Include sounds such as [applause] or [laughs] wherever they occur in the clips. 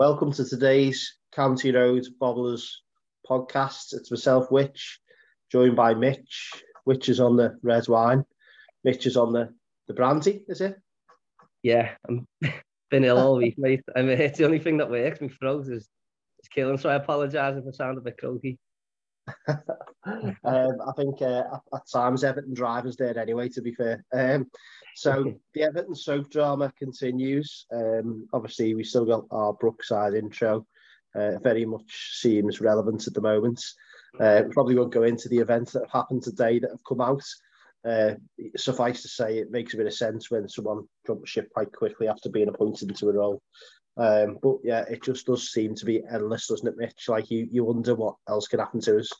Welcome to today's County Road Bobblers podcast. It's myself, Wych, joined by Mitch. Wych is on the red wine. Mitch is on the, the brandy, is it? Yeah, I'm [laughs] been ill all week, mate. I mean, [laughs] it's the only thing that works. My throat is, is killing, so I apologise if I sound a bit croaky. [laughs] um, I think uh, at times Everton drivers there anyway, to be fair. Um, so the Everton soap drama continues. Um, obviously, we still got our Brookside intro. Uh, very much seems relevant at the moment. Uh, probably won't go into the events that have happened today that have come out. Uh, suffice to say, it makes a bit of sense when someone jumps ship quite quickly after being appointed into a role. Um, but yeah, it just does seem to be endless, doesn't it, Mitch? Like you, you wonder what else could happen to us.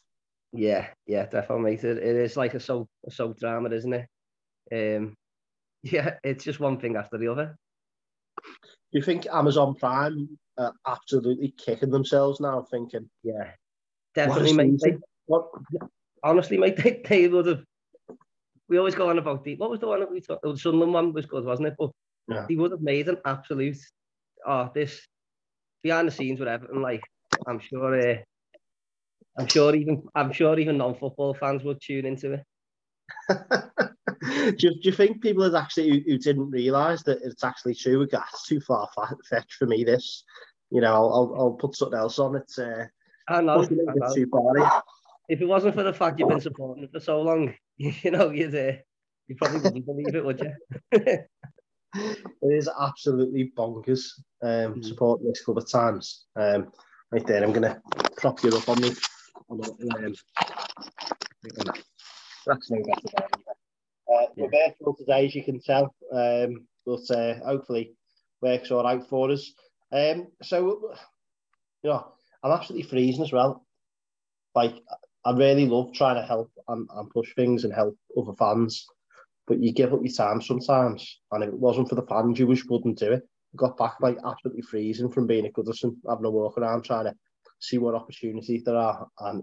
Yeah, yeah, definitely. It, it is like a soap, a soap drama, isn't it? Um, [laughs] yeah, it's just one thing after the other. Do you think Amazon Prime are absolutely kicking themselves now, thinking? Yeah, definitely, mate. They, what? Honestly, mate, [laughs] they, they would have. We always go on about the what was the one that we talked. About the Sunderland one was good, wasn't it? But yeah. he would have made an absolute. Oh, this behind the scenes with Everton, like I'm sure. Uh, I'm sure even I'm sure even non-football fans would tune into it. [laughs] do, you, do you think people that actually who, who didn't realise that it's actually true? That's too far fetched for me. This, you know, I'll, I'll, I'll put something else on it. Uh, I know. I. Too far, if it wasn't for the fact you've been supporting it for so long, [laughs] you know, you'd uh, you probably wouldn't believe it, would you? [laughs] it is absolutely bonkers. Um, mm. supporting this couple of times. Um, right there, I'm gonna prop you up on me. On um, that's no better. Uh, we're virtual today, as you can tell, um, but uh, hopefully works all right for us. Um, so, you know, I'm absolutely freezing as well. Like, I really love trying to help and, and push things and help other fans, but you give up your time sometimes. And if it wasn't for the fans, you just wouldn't do it. I got back like absolutely freezing from being at Goodison, having a walk around, trying to see what opportunities there are, and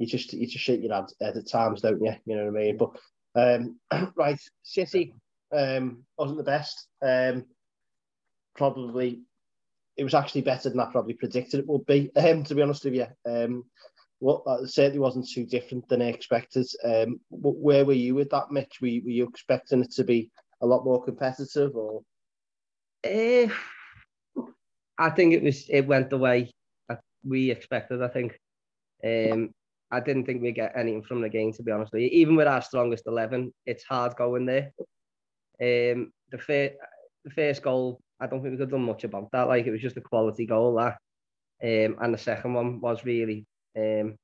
you just you just shake your head at times, don't you? You know what I mean? But um, [clears throat] right, City um, wasn't the best. Um, probably it was actually better than I probably predicted it would be. [laughs] Um, to be honest with you, um, well, uh, certainly wasn't too different than I expected. Um, where were you with that, Mitch? Were you, were you expecting it to be a lot more competitive, or? Uh, I think it was. It went the way we expected. I think. Um, I didn't think we'd get anything from the game, to be honest with you. Even with our strongest 11, it's hard going there. Um, the, fir- the first goal, I don't think we could have done much about that. Like, it was just a quality goal, that. Um, and the second one was really, um,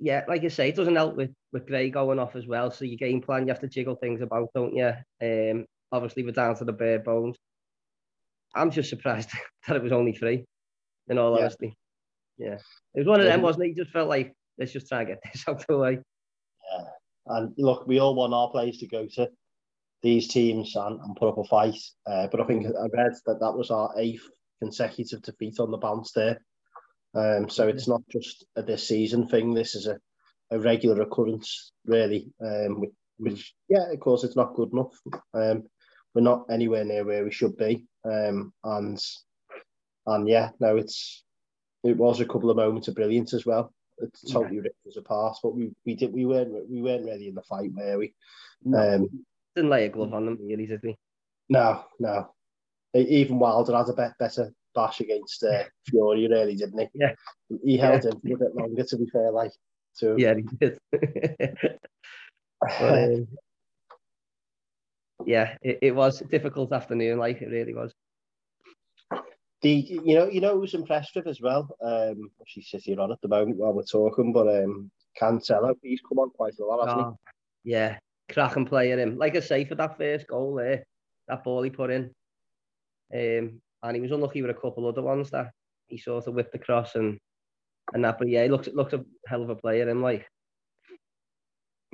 yeah, like you say, it doesn't help with, with Gray going off as well. So your game plan, you have to jiggle things about, don't you? Um, obviously, we're down to the bare bones. I'm just surprised [laughs] that it was only three, in all yeah. honesty. Yeah, it was one of them, wasn't it? You just felt like let's just try and get [laughs] this out of the way. Yeah, and look, we all want our players to go to these teams and, and put up a fight. Uh, but I think I read that that was our eighth consecutive defeat on the bounce there. Um, so it's not just a this season thing. This is a, a regular occurrence, really. Um, which, which, yeah, of course, it's not good enough. Um, we're not anywhere near where we should be. Um, and and yeah, no, it's it was a couple of moments of brilliance as well. It totally yeah. ripped us apart, but we, we did we weren't we weren't really in the fight, were we? No. Um, Didn't lay a glove on them really, did we? No, no. Even Wilder had a bit better bash against uh, Fury, really, didn't he? Yeah. He held yeah. him for a bit longer, to be fair, like. To... Yeah, he did. [laughs] but, um, yeah, it, it was a difficult afternoon, like it really was. The you know you know who's impressed with as well. Um, she's sitting on at the moment while we're talking, but um, Cancelo, he's come on quite a lot, hasn't oh, he? Yeah, cracking player him. Like I say, for that first goal there, that ball he put in, um, and he was unlucky with a couple other ones that he sort of whipped across and and that. But yeah, he looks looks a hell of a player. Him like.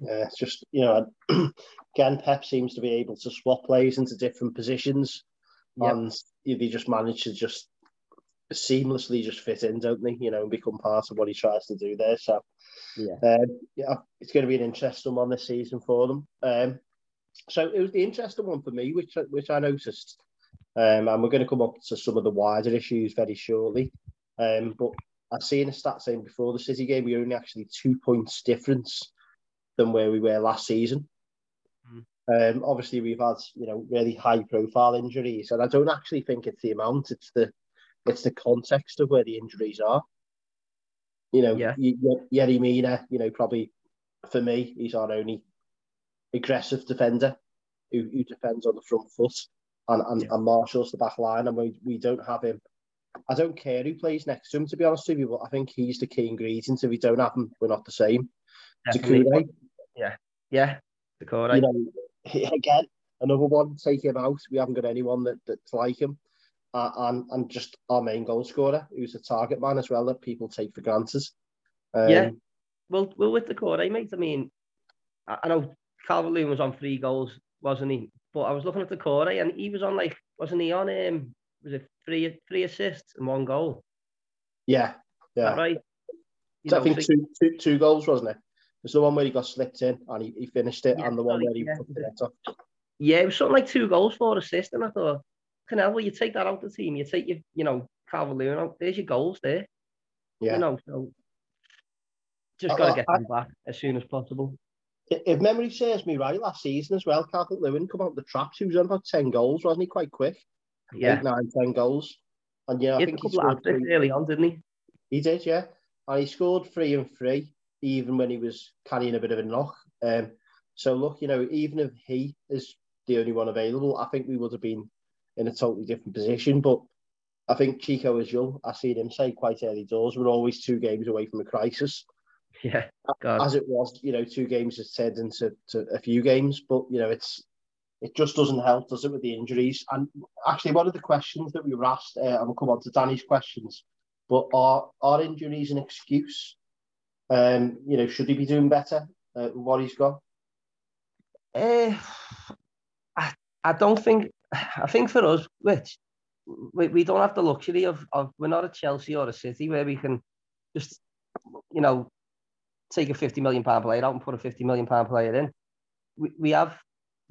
Yeah, it's just you know, [clears throat] again, Pep seems to be able to swap players into different positions yep. and they just manage to just seamlessly just fit in, don't they? You know, and become part of what he tries to do there. So, yeah, um, yeah, it's going to be an interesting one this season for them. Um, so it was the interesting one for me, which which I noticed Um, and we're going to come up to some of the wider issues very shortly. Um, but I've seen a stat saying before the City game, we are only actually two points difference than where we were last season. Mm. Um, obviously, we've had you know really high profile injuries, and I don't actually think it's the amount; it's the it's the context of where the injuries are. You know, yeah. Yerry Mina, you know, probably for me, he's our only aggressive defender who, who defends on the front foot, and and, yeah. and Marshall's the back line, and we, we don't have him. I don't care who plays next to him, to be honest with you, but I think he's the key ingredient. If we don't have him, we're not the same. Doucouré, yeah, yeah, Doucouré. You know, again, another one. Take him out. We haven't got anyone that, that's like him. Uh, and and just our main goal scorer, who's a target man as well, that people take for granted. Um, yeah, well, well, with Doucouré, mate. I mean, I, I know Calvert Lewin was on three goals, wasn't he? But I was looking at Doucouré, and he was on like, wasn't he on um, was it three three assists and one goal? Yeah, yeah. right. You know, I think so two, two, two goals, wasn't it? There's the one where he got slipped in and he, he finished it, yeah, and the one where he yeah. took the off. Yeah, it was something like two goals, four assists, and I thought, Canal, well, you take that out the team, you take your, you know, Calvert out, there's your goals there. Yeah. You know, so just got to get them back as soon as possible. If memory serves me right, last season as well, Calvert Lewin come out the traps. He was on about 10 goals, wasn't he? Quite quick. Yeah. Eight, nine, 10 goals. And yeah, I think he scored three. early on, didn't he? He did, yeah. And he scored three and three even when he was carrying a bit of a knock. Um, so look, you know, even if he is the only one available, I think we would have been in a totally different position. But I think Chico is young. I seen him say quite early doors, we're always two games away from a crisis. [laughs] Yeah, God. as it was, you know, two games has turned into a few games, but you know, it's it just doesn't help, does it, with the injuries? And actually, one of the questions that we were asked, uh, and we'll come on to Danny's questions, but are are injuries an excuse um, you know, should he be doing better uh, what he's got? Uh, I, I don't think. I think for us, which we, we don't have the luxury of, of we're not a Chelsea or a City where we can just you know take a 50 million pound player out and put a 50 million pound player in. We, we have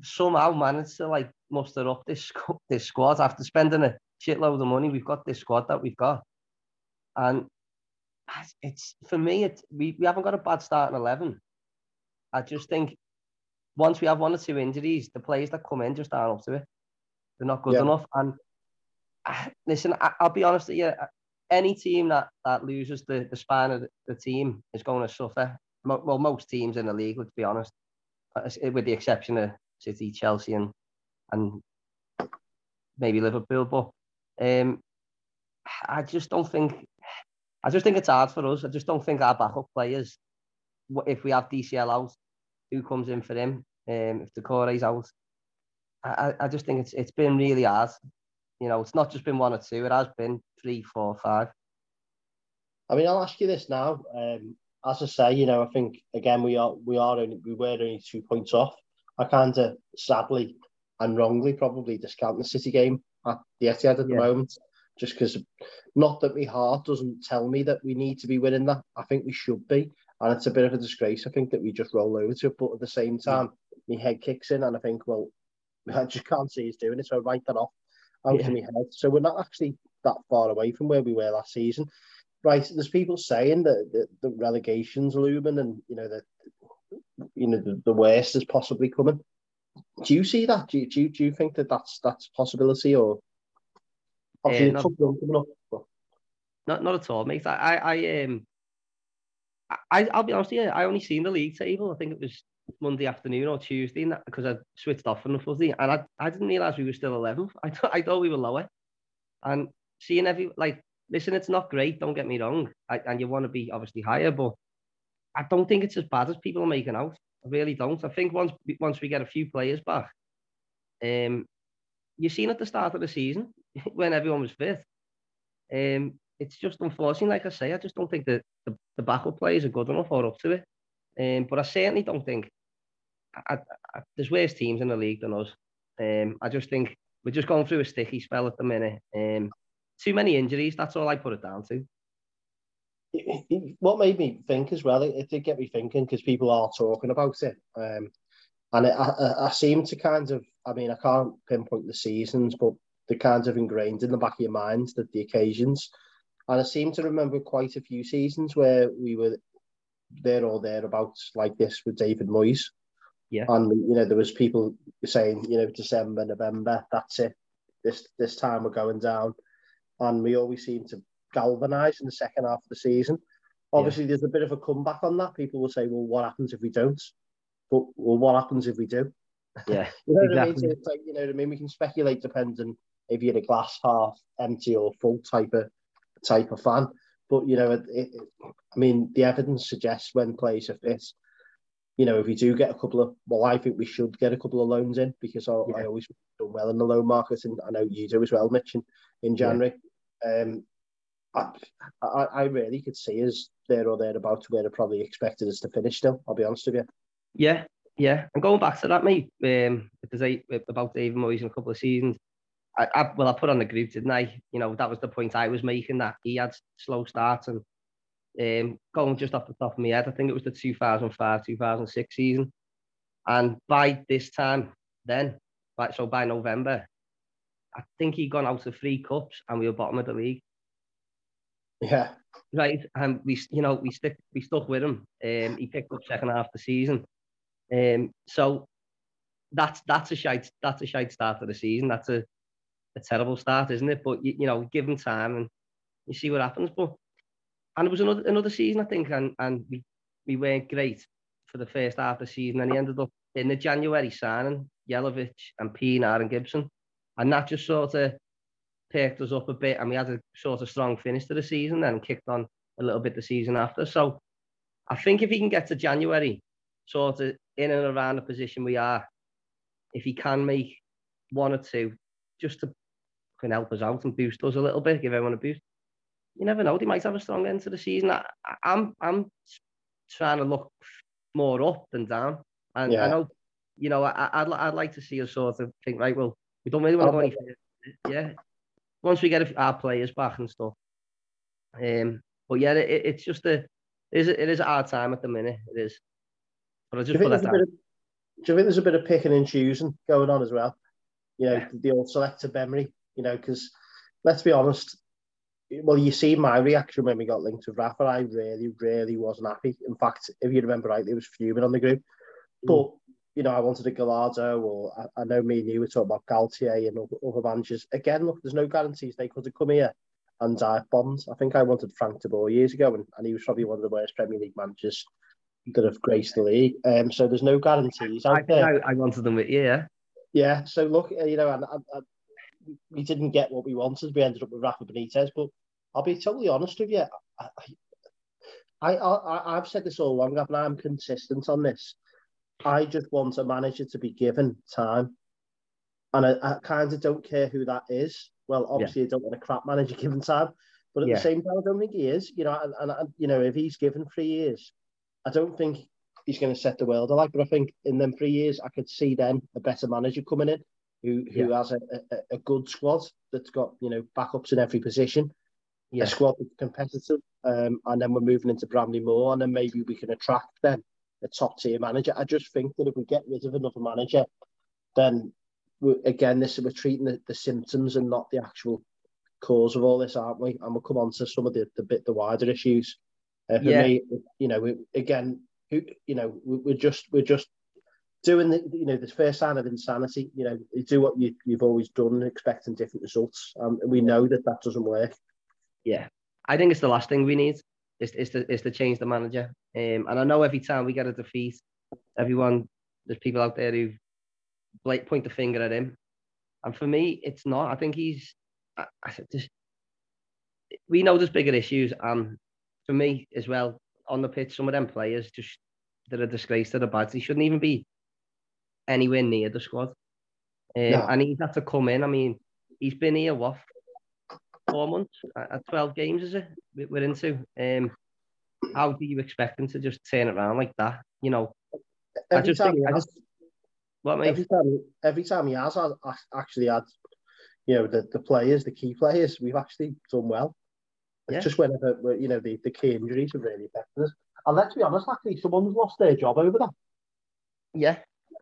somehow managed to like muster up this [laughs] this squad after spending a shitload of money. We've got this squad that we've got, and it's for me. It we, we haven't got a bad start in eleven. I just think once we have one or two injuries, the players that come in just aren't up to it. They're not good yeah. enough. And [sighs] listen, I, will be honest with you. Any team that, that loses the, the span of the, the team is going to suffer. Well, most teams in the league, let's be honest, uh, with the exception of City, Chelsea, and and maybe Liverpool. But um, I just don't think I just think it's hard for us. I just don't think our backup players, if we have DCL out, who comes in for him? Um, if Doucouré's out, I, I just think it's it's been really hard. You know, it's not just been one or two; it has been three, four, five. I mean, I'll ask you this now. Um, as I say, you know, I think again we are we are only we were only two points off. I kind of sadly and wrongly probably discount the City game at the Etihad at the yeah. moment just because not that my heart doesn't tell me that we need to be winning that. I think we should be. And it's a bit of a disgrace, I think, that we just roll over to it. But at the same time, yeah. my head kicks in and I think, well, [laughs] I just can't see us doing it. So I write that off out yeah. of my head. So we're not actually that far away from where we were last season. Right, there's people saying that the, the relegation's looming and, you know, that you know the, the worst is possibly coming. Do you see that? Do you, do you, do you think that that's that's a possibility or not, not, not at all, mate. I, I, um, I, I'll be honest you, I only seen the league table. I think it was Monday afternoon or Tuesday because I switched off from the fuzzy, and I, I didn't realise we were still 11th. [laughs] I, th- I thought we were lower. And seeing every, like, listen, it's not great, don't get me wrong, I, and you want to be obviously higher, but I don't think it's as bad as people are making out. I really don't. I think once once we get a few players back, um, you've seen at the start of the season, [laughs] when everyone was fit. Um, it's just unfortunate, like I say, I just don't think that the, the backup players are good enough or up to it. Um, but I certainly don't think I, I, there's worse teams in the league than us. Um, I just think we're just going through a sticky spell at the minute. Um, too many injuries, that's all I put it down to. What made me think as well, it, did get me thinking because people are talking about it. Um, and it, I, I seem to kind of, I mean, I can't pinpoint the seasons, but the kind of ingrained in the back of your mind that the occasions. And I seem to remember quite a few seasons where we were there or thereabouts like this with David Moyes. Yeah. And you know, there was people saying, you know, December, November, that's it. This this time we're going down. And we always seem to galvanise in the second half of the season. Obviously, yeah. there's a bit of a comeback on that. People will say, well, what happens if we don't? But well, what happens if we do? Yeah. [laughs] you know exactly. what I mean? It's like, you know what I mean? We can speculate depending if you're a glass half empty or full type of type of fan. But you know, it, it, I mean, the evidence suggests when players are fit, you know, if we do get a couple of, well, I think we should get a couple of loans in because I, yeah. I always done well in the loan market, and I know you do as well, Mitch, in, in January. Yeah. Um, I, I, I really could see us there or thereabouts where they probably expected us to finish. Still, I'll be honest with you. Yeah, yeah, and going back to that, mate, um, because I about David Moyes in a couple of seasons. I, I, well, I put on the group, didn't I? You know, that was the point I was making that he had slow starts and um, going just off the top of my head, I think it was the 2005 2006 season. And by this time, then, like so by November, I think he'd gone out to three cups and we were bottom of the league. Yeah. Right. And we, you know, we stick, we stuck with him. Um, he picked up second half of the season. Um, so that's that's a shite that's a shite start of the season. That's a, a terrible start, isn't it? But you, you know, give him time and you see what happens. But and it was another another season, I think, and and we, we weren't great for the first half of the season, and he ended up in the January signing Jelavic and Pienaar and Gibson, and that just sort of perked us up a bit, and we had a sort of strong finish to the season, and kicked on a little bit the season after. So I think if he can get to January, sort of in and around the position we are, if he can make one or two, just to can help us out and boost us a little bit, give everyone a boost, you never know. They might have a strong end to the season. I, am I'm, I'm trying to look more up than down, and yeah. I know, you know, I, I'd I'd like to see us sort of think right. Well, we don't really want to go any further. Yeah, once we get our players back and stuff. Um, but yeah, it, it's just a it is it is a hard time at the minute. It is. But I just put that down. Of, do you think there's a bit of picking and choosing going on as well? You know, yeah. the old selective memory. You know, because let's be honest, well, you see my reaction when we got linked with Rafa. I really, really wasn't happy. In fact, if you remember rightly, it was fuming on the group. Mm. But you know, I wanted a Gallardo, or I, I, know me and you were talking about Galtier and other, other managers. Again, look, there's no guarantees they could have come here and dive bombed. I think I wanted Frank de Boer years ago, and, and he was probably one of the worst Premier League managers that have graced the league. Um, so there's no guarantees I, I, I, wanted them with yeah. Yeah. So look, you know, and, and, and we didn't get what we wanted. We ended up with Rafa Benitez, but I'll be totally honest with you. I, I, I, I've said this all along, and I'm consistent on this. I just want a manager to be given time. And I, I kind of don't care who that is. Well, obviously, yeah. I don't want a crap manager [laughs] given time, but at yeah. the same time, I don't think he is. You know, and, and, you know, if he's given three years, I don't think he's going to set the world alight. But I think in them three years, I could see then a better manager coming in who who yeah. has a, a, a, good squad that's got you know backups in every position yeah. a squad that's competitive, um, and then we're moving into Bramley-Moore, and then maybe we can attract then a top tier manager. I just think that if we get rid of another manager, then again, this we're treating the, the symptoms and not the actual cause of all this, aren't we? And we'll come on to some of the, the bit the wider issues. Uh, for yeah. me, you know, we, again, you know, we, are just we're just doing the you know the first sign of insanity. You know, you do what you, you've always done, expecting different results. Um, we know that that doesn't work yeah, I think it's the last thing we need is, is, to, is to change the manager. Um, and I know every time we get a defeat, everyone, there's people out there who like point the finger at him. And for me, it's not. I think he's, I, I just, we know there's bigger issues. And for me as well, on the pitch, some of them players just, they're a disgrace to the badge. They shouldn't even be anywhere near the squad. Um, no. And he's had to come in. I mean, he's been here, what, four months at 12 games, is it? We're into. Um, how do you expect them to just turn it around like that? You know, every I just think, I just, what, every time, every time he has actually had, you know, the, the players, the key players, we've actually done well. It's yeah. just whenever, you know, the, the key injuries have really affected us. And let's be honest, actually, someone's lost their job over that. Yeah.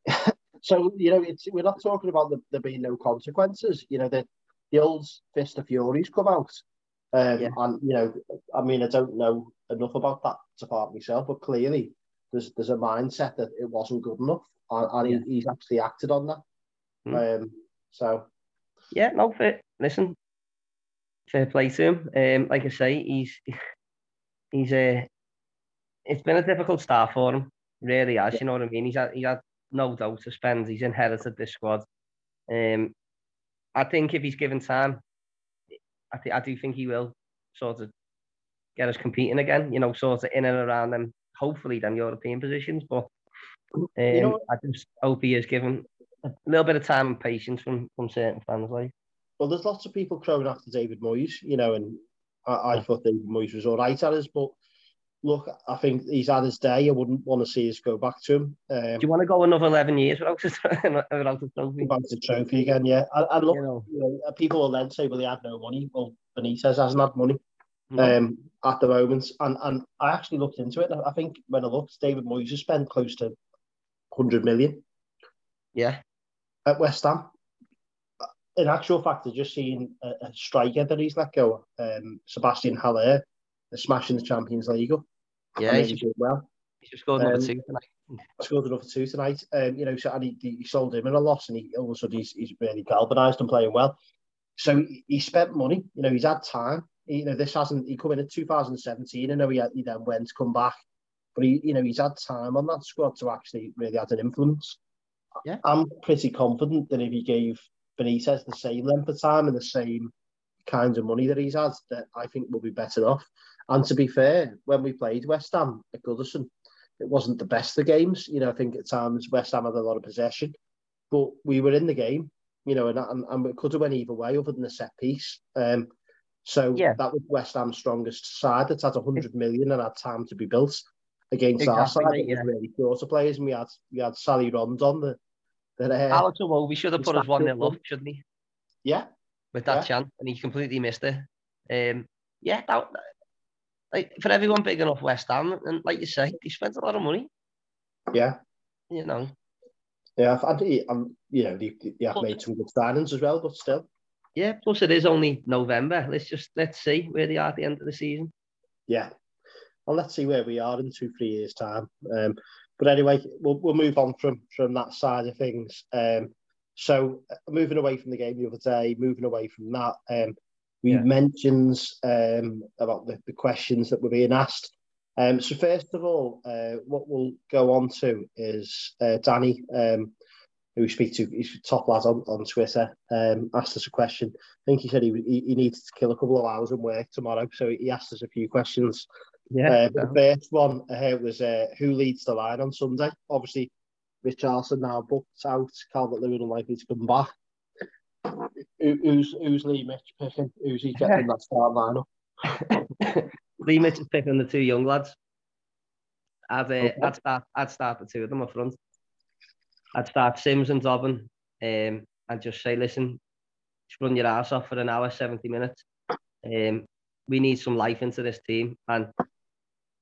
[laughs] so, you know, it's we're not talking about the, there being no consequences. You know, that old Fist of Furies come out. Um, yeah. And, you know, I mean, I don't know enough about that to part myself, but clearly there's there's a mindset that it wasn't good enough. And, and yeah. he, he's actually acted on that. Mm. Um, so. Yeah, no, fair. Listen, fair play to him. Um, like I say, he's [laughs] he's a. Uh, it's been a difficult start for him, really has. Yeah. You know what I mean? He's had he had no doubt to spend. He's inherited this squad. Um, I think if he's given time, I think I do think he will sort of get us competing again. You know, sort of in and around them. Hopefully, them European positions. But um, you know, I just hope he is given a little bit of time and patience from from certain fans. Like, well, there's lots of people crowing after David Moyes. You know, and I, I thought David Moyes was all right at us, but look, I think he's had his day. I wouldn't want to see us go back to him. Um, Do you want to go another 11 years without a, [laughs] without a trophy? Without a trophy again, yeah. And, and look, you know. You know, people will then say, well, he had no money. Well, Benitez hasn't had money no. um, at the moment. And, and I actually looked into it. I think when I looked, David Moyes has spent close to 100 million. Yeah. At West Ham. In actual fact, I've just seen a, a striker that he's let go, um, Sébastien Haller, smashing the Champions League up. Yeah, he's doing well. He's just scored another um, two tonight. Scored another two tonight. Um, you know, so and he, he sold him in a loss, and he all of a sudden he's, he's really galvanised and playing well. So he, he spent money. You know, he's had time. He, you know, this hasn't. He come in in 2017. I know he, had, he then went to come back, but he, you know, he's had time on that squad to actually really have an influence. Yeah, I'm pretty confident that if he gave Benitez the same length of time and the same kinds of money that he's had, that I think we'll be better off. And to be fair, when we played West Ham at Goodison, it wasn't the best of games. You know, I think at times West Ham had a lot of possession, but we were in the game. You know, and and, and it could have went either way other than the set piece. Um, so yeah. that was West Ham's strongest side. It's had 100 million and had time to be built against exactly, our side. It was really shorter players, and we had we had Sally Rondon. The, that, uh, Alex we should have put us one 0 up, shouldn't he? Yeah, with that yeah. chance, and he completely missed it. Um, yeah, that, like for everyone big enough West Ham, and like you say, he spent a lot of money. Yeah. You know. Yeah, I think um, you know, they, they have made some good signings as well, but still. Yeah, plus it is only November. Let's just let's see where they are at the end of the season. Yeah, and let's see where we are in two, three years' time. Um, but anyway, we'll we'll move on from from that side of things. Um, so uh, moving away from the game the other day, moving away from that, um, we yeah. mentions um, about the, the questions that were being asked. Um, so first of all, uh, what we'll go on to is uh, Danny, um, who we speak to, he's top lad on, on Twitter, um, asked us a question. I think he said he, he, he needed to kill a couple of hours and work tomorrow, so he asked us a few questions. Yeah. Uh, the first one uh, was uh, who leads the line on Sunday? Obviously, Richarlison now booked out. Calvert Lewin unlikely to come back who's who's Lee Mitch picking? Who's he getting that start lineup? [laughs] Lee Mitch is picking the two young lads. I'd, uh, okay. I'd start I'd start the two of them up front. I'd start Simms and Dobbin um, and just say, listen, just run your ass off for an hour, 70 minutes. Um, we need some life into this team. And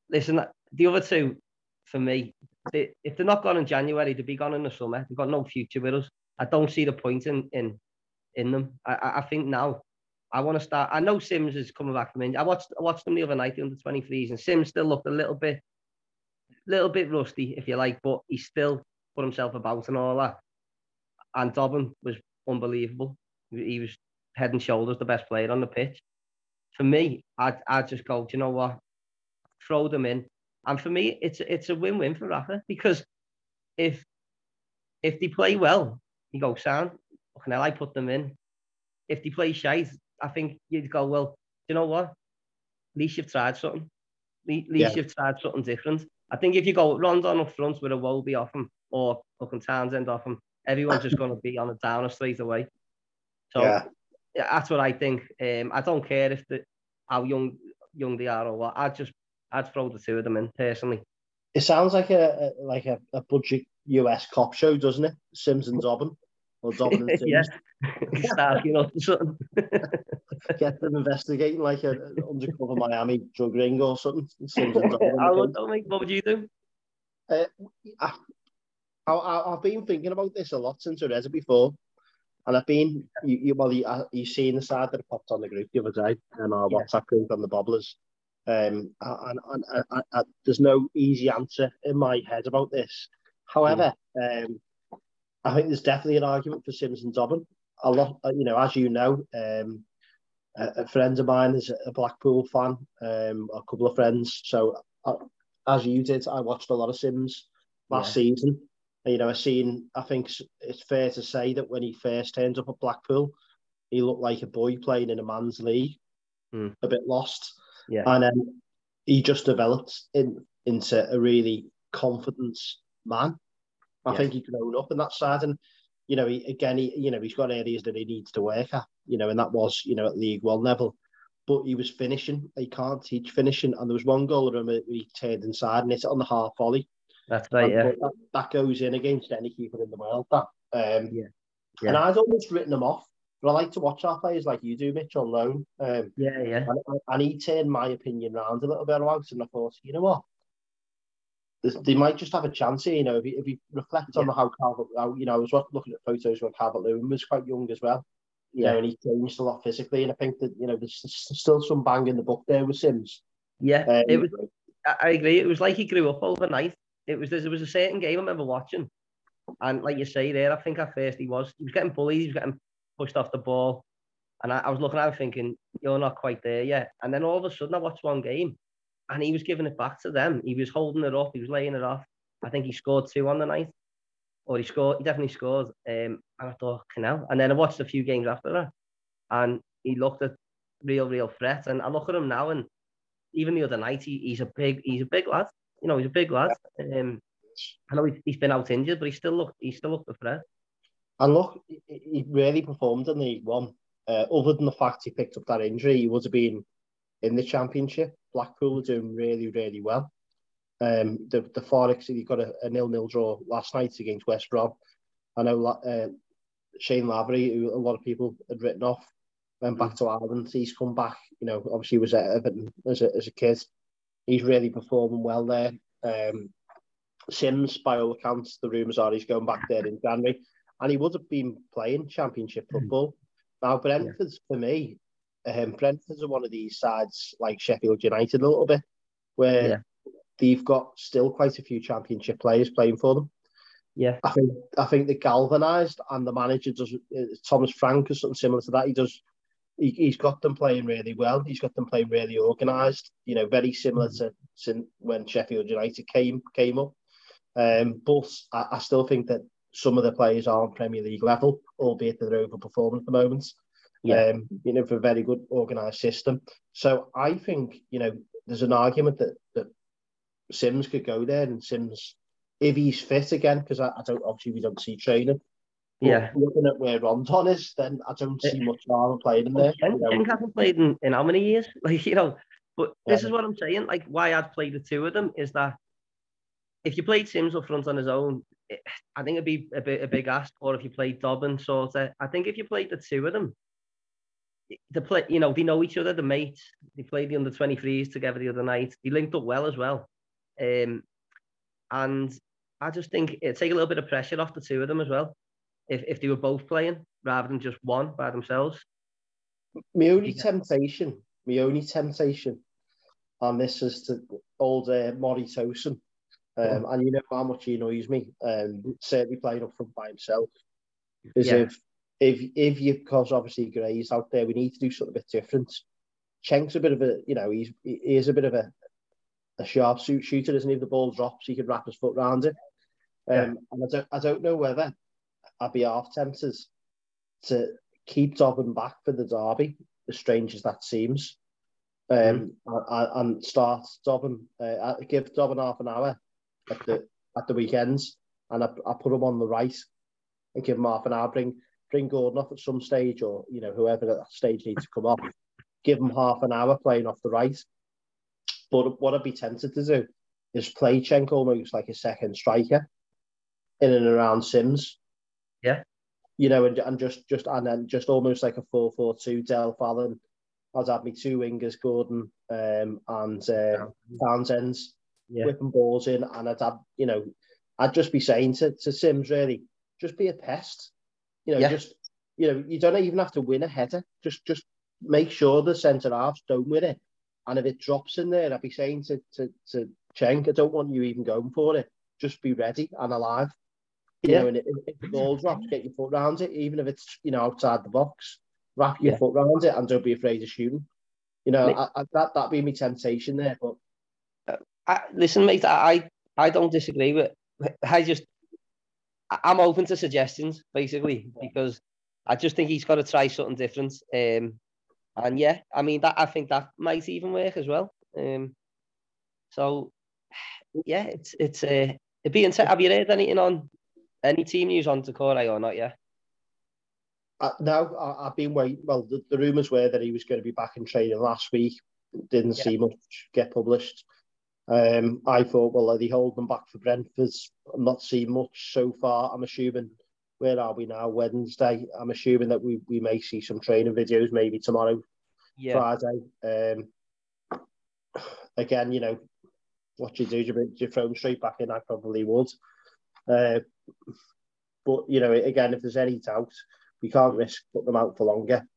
listen, the other two, for me, they, if they're not gone in January, they'll be gone in the summer. They've got no future with us. I don't see the point in, in in them. I, I think now I want to start. I know Simms is coming back from injury. I watched I watched them the other night, the under 23s, and Simms still looked a little bit, little bit rusty, if you like, but he still put himself about and all that. And Dobbin was unbelievable. He was head and shoulders the best player on the pitch. For me, I'd, I'd just go, you know what? Throw them in. And for me, it's it's a win-win for Rafa because if if they play well, you go, sound, fucking hell, I put them in. If they play shite, I think you'd go, well, you know what? At least you've tried something. At least yeah. you've tried something different. I think if you go Rondon up front with a Iwobi off him or fucking Townsend off him, everyone's just going to be on a downer straight away. So yeah. that's what I think. Um, I don't care if the how young young they are or what. I'd just I'd throw the two of them in personally. It sounds like a, a like a, a budget US cop show, doesn't it? Simms and Dobbin or dominant [laughs] yeah. Start, you know, [laughs] something. [laughs] Get them investigating like an undercover Miami drug ring or something. Would, what would you do? Uh, I, I, I've been thinking about this a lot since I read it before. And I've been, you, you well, you, uh, you seen the side that popped on the group the other day, and our yeah. WhatsApp group on the Bobblers. Um, and, and, and, and, there's no easy answer in my head about this. However, mm. um, I think there's definitely an argument for Simms and Dobbin. A lot, uh, you know, as you know, um, a, a friend of mine is a Blackpool fan, um, a couple of friends. So, uh, as you did, I watched a lot of Simms last yeah. season. You know, I seen. I think it's fair to say that when he first turned up at Blackpool, he looked like a boy playing in a man's league, mm. a bit lost. Yeah. And then he just developed in, into a really confident man. I yeah. think he grown up in that side, and you know, he, again, he you know he's got areas that he needs to work at. You know, and that was you know at League One level, but he was finishing. He can't teach finishing, and there was one goal of him he turned inside and hit it on the half volley. That's right, yeah. That, that, goes in against any keeper in the world. That, um, yeah. yeah. And I'd almost written him off, but I like to watch our players like you do, Mitch, on loan. Um, yeah, yeah. And, and he turned my opinion around a little bit about and I thought, you know what? They might just have a chance here, you know, if you, if you reflect yeah. on how Calvert, how, you know, I was looking at photos when Calvert Lewin was quite young as well, you yeah. know, and he changed a lot physically. And I think that, you know, there's still some bang in the book there with Simms. Yeah, um, it was, I agree. It was like he grew up overnight it was there was a certain game I remember watching, and like you say there, I think at first he was he was getting bullied, he was getting pushed off the ball, and I, I was looking at him thinking, you're not quite there yet. And then all of a sudden, I watched one game, and he was giving it back to them. He was holding it off. he was laying it off. I think he scored two on the night, or he scored. He definitely scored. Um, and I thought, know. And then I watched a few games after that, and he looked at real, real threat. And I look at him now, and even the other night, he, he's a big, he's a big lad you know, he's a big lad. Um, I know he's been out injured, but he still looked he still looked a threat. And look, he really performed in the one. Uh, other than the fact he picked up that injury, he would have been in the championship. Blackpool were doing really, really well. Um, the the Forex he got a, a nil-nil draw last night against West Brom. I know uh, Shayne Lavery, who a lot of people had written off, went back mm. to Ireland. He's come back. You know, obviously was at Everton as a, as a kid he's really performing well there. Um, Simms, by all accounts, the rumours are he's going back there in January, and he would have been playing Championship hmm. football. Mm. Now, Brentford's yeah. for me, um, Brentford's are one of these sides like Sheffield United a little bit, where yeah. they've got still quite a few Championship players playing for them. Yeah, I think I think they're galvanised, and the manager does. Uh, Thomas Frank or something similar to that. He does he, has got them playing really well. He's got them playing really organised. You know, very similar to, to when Sheffield United came came up. Um, but I, I, still think that some of the players are on Premier League level, albeit that they're overperforming at the moment. Yeah. Um, you know, for a very good organised system. So I think you know there's an argument that that Simms could go there, and Simms, if he's fit again, because I, I don't obviously we don't see training. Yeah. Looking at where Rondon is, then I don't see much harm playing in there. Ken, you know. Hasn't played in, in how many years? [laughs] Like, you know, but this yeah. is what I'm saying. Like, why I'd play the two of them is that if you played Simms up front on his own, it, I think it'd be a bit a big ask. Or if you played Dobbin, sort of, I think if you played the two of them, the play, you know, they know each other, the mates. They played the under 23s together the other night. They linked up well as well. Um, and I just think it'd take a little bit of pressure off the two of them as well if, if they were both playing rather than just one by themselves. My only yeah. temptation, my only temptation on this is to old uh, Maury Tosun. Um, oh. And you know how much he annoys me, um, certainly playing up front by himself. Is yeah. if if if you because obviously Gray's out there, we need to do something a bit different. Cenk's a bit of a you know he's he is a bit of a a sharp suit shooter, isn't he? If the ball drops, he could wrap his foot around it. Um, yeah. And I don't I don't know whether I'd be half tempted to keep Dobbin back for the derby, as strange as that seems, um, mm. and, start Dobbin, uh, give Dobbin half an hour at the at the weekends, and I, I put him on the right and give him half an hour. Bring bring Gordon off at some stage, or you know whoever at that stage needs to come off. Give him half an hour playing off the right. But what I'd be tempted to do is play Cenk almost like a second striker in and around Simms. yeah. You know, and, and just just and then just almost like a four four two Del Fallon. I'd have me two wingers, Gordon um, and uh, Townsend's yeah. whipping balls in, and I'd have you know, I'd just be saying to, to Simms really, just be a pest. You know, yeah. just you know, you don't even have to win a header. Just just make sure the centre halves don't win it. And if it drops in there, I'd be saying to to to Cenk, I don't want you even going for it. Just be ready and alive. You yeah. know, and if, if the ball drops, get your foot around it, even if it's you know outside the box. Wrap your yeah. foot around it and don't be afraid of shooting. You know, I, I, that that'd be my temptation there. But uh, I, listen, mate, I I don't disagree with. I just I'm open to suggestions basically because I just think he's got to try something different. Um, and yeah, I mean that I think that might even work as well. Um, so [sighs] yeah, it's it's uh, it'd be interesting. Have you heard anything on any team news on Doucouré or not yet? Uh, no, I, have been waiting. Well, the, the rumours were that he was going to be back in training last week. Didn't yeah. see much get published. Um, I thought, well, are they holding them back for Brentford? I'm not seeing much so far. I'm assuming, where are we now? Wednesday. I'm assuming that we, we may see some training videos maybe tomorrow, yeah. Friday. Um, again, you know, what you do, you, you throw them straight back in. I probably would. Uh, but, you know, again, if there's any doubt, we can't risk putting them out for longer.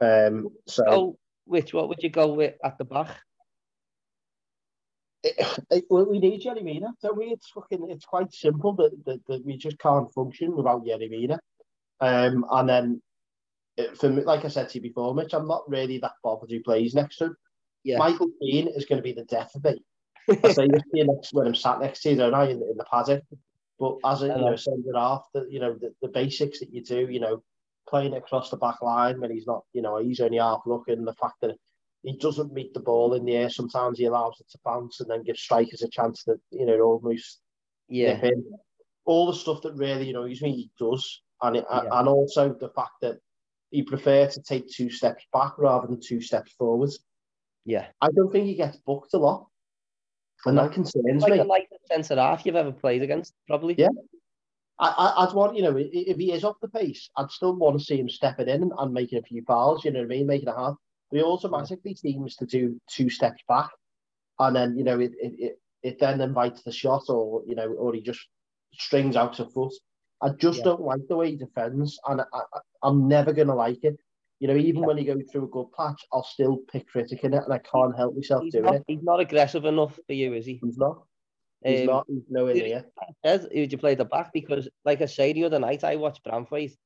Um, so, oh, Wych what would you go with at the back? [coughs] We need Yerry Mina, don't we? It's fucking, it's quite simple that, that, that we just can't function without Yerry Mina. Um, and then, it, for me, like I said to you before, Mitch, I'm not really that bothered who plays next to him. Yeah. Michael Keane is going to be the death of me. [laughs] I say this to next, when I'm sat next to you, don't I, in, in the paddock. But as a, you know, send it off, the, you know, the, the basics that you do, you know, playing across the back line when he's not, you know, he's only half looking. The fact that he doesn't meet the ball in the air, sometimes he allows it to bounce and then gives strikers a chance to, you know, almost yeah. All the stuff that really annoys me, he does. And, it, yeah. and also the fact that he prefers to take two steps back rather than two steps forward. Yeah. I don't think he gets booked a lot. And that concerns like me. Like the centre half you've ever played against, probably. Yeah, I, would want, you know, if he is off the pace, I'd still want to see him stepping in and, and making a few fouls, you know what I mean, making a half. But he automatically seems to do two steps back. And then, you know, it, it, it, it then invites the shot or, you know, or he just strings out a foot. I just yeah. don't like the way he defends. And I, I, am never going to like it. You know, even yeah. when he goes through a good patch, I'll still pick critic in it and I can't help myself he's doing not, it. He's not aggressive enough for you, is he? He's not. He's um, not. He's nowhere near. Says, would you play the back? Because, like I say, the other night I watched Branthwaite,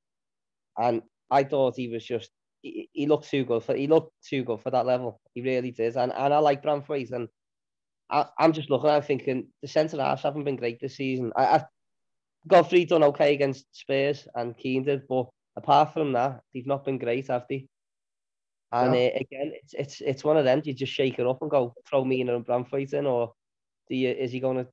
and I thought he was just he, he looked too good for he looked too good for that level. He really did, and and I like Branthwaite, and I, am just looking. I'm thinking the centre halves haven't been great this season. I, I Godfrey done okay against Spurs, and Keane did, but apart from that, they've not been great, have they? And yeah. uh, again, it's it's it's one of them. You just shake it up and go throw me in and Branthwaite in, or do you, is he going to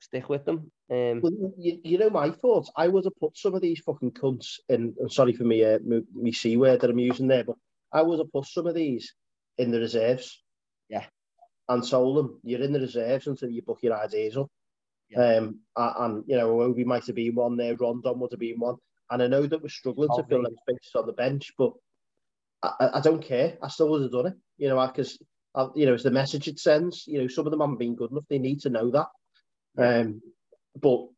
stick with them? Um, well, you, you know my thoughts. I would have put some of these fucking cunts in. sorry for me, uh, me, c word that I'm using there, but I would have put some of these in the reserves. Yeah. And told them you're in the reserves until you book your ideas up. Yeah. Um, and, you know, we might have been one there, Rondon would have been one. And I know that we're struggling to fill them spaces on the bench, but I, I, don't care. I still would have done it, you know, because you know, it's the message it sends. You know, some of them haven't been good enough. They need to know that. Um, but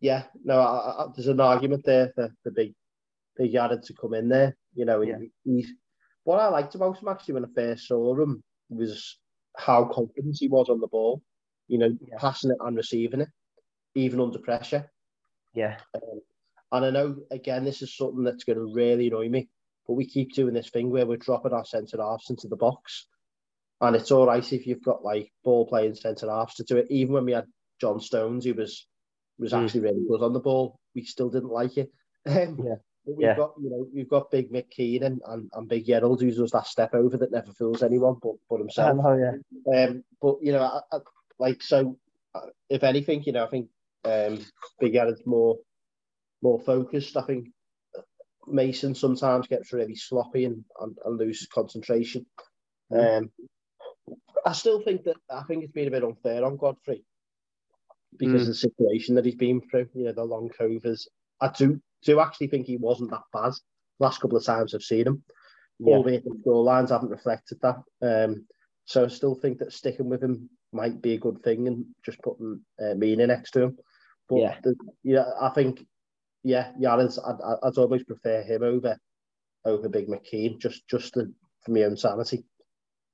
yeah, no, I, I, there's an argument there for, for big, big Jarrad to come in there. You know, yeah. he's what I liked about him actually when I first saw him was how confident he was on the ball. You know, yeah. passing it and receiving it, even under pressure. Yeah. Um, and I know again, this is something that's going to really annoy me. But we keep doing this thing where we're dropping our centre halves into the box and it's all right if you've got like ball playing centre halves to do it. Even when we had John Stones, who was was mm. actually really good on the ball, we still didn't like it. [laughs] Um, yeah. But we've yeah. got you know we've got big Mick Keane and, and, Big Yerald who does that step over that never fools anyone but but himself. Know, yeah. Um, but you know, I, I, like so, uh, if anything, you know, I think um, Big Yerald's more more focused. I think Mason sometimes gets really sloppy and, and, and loses concentration. Mm. Um, I still think that I think it's been a bit unfair on Godfrey because mm. of the situation that he's been through. You know, the long covers. I do do actually think he wasn't that bad. Last couple of times I've seen him, yeah. albeit the score lines haven't reflected that. Um, so I still think that sticking with him might be a good thing and just putting uh, Mina next to him. But yeah, the, yeah, I think yeah, Yaren's, I'd, I'd almost prefer him over over Big McKean, just just to, for my own sanity.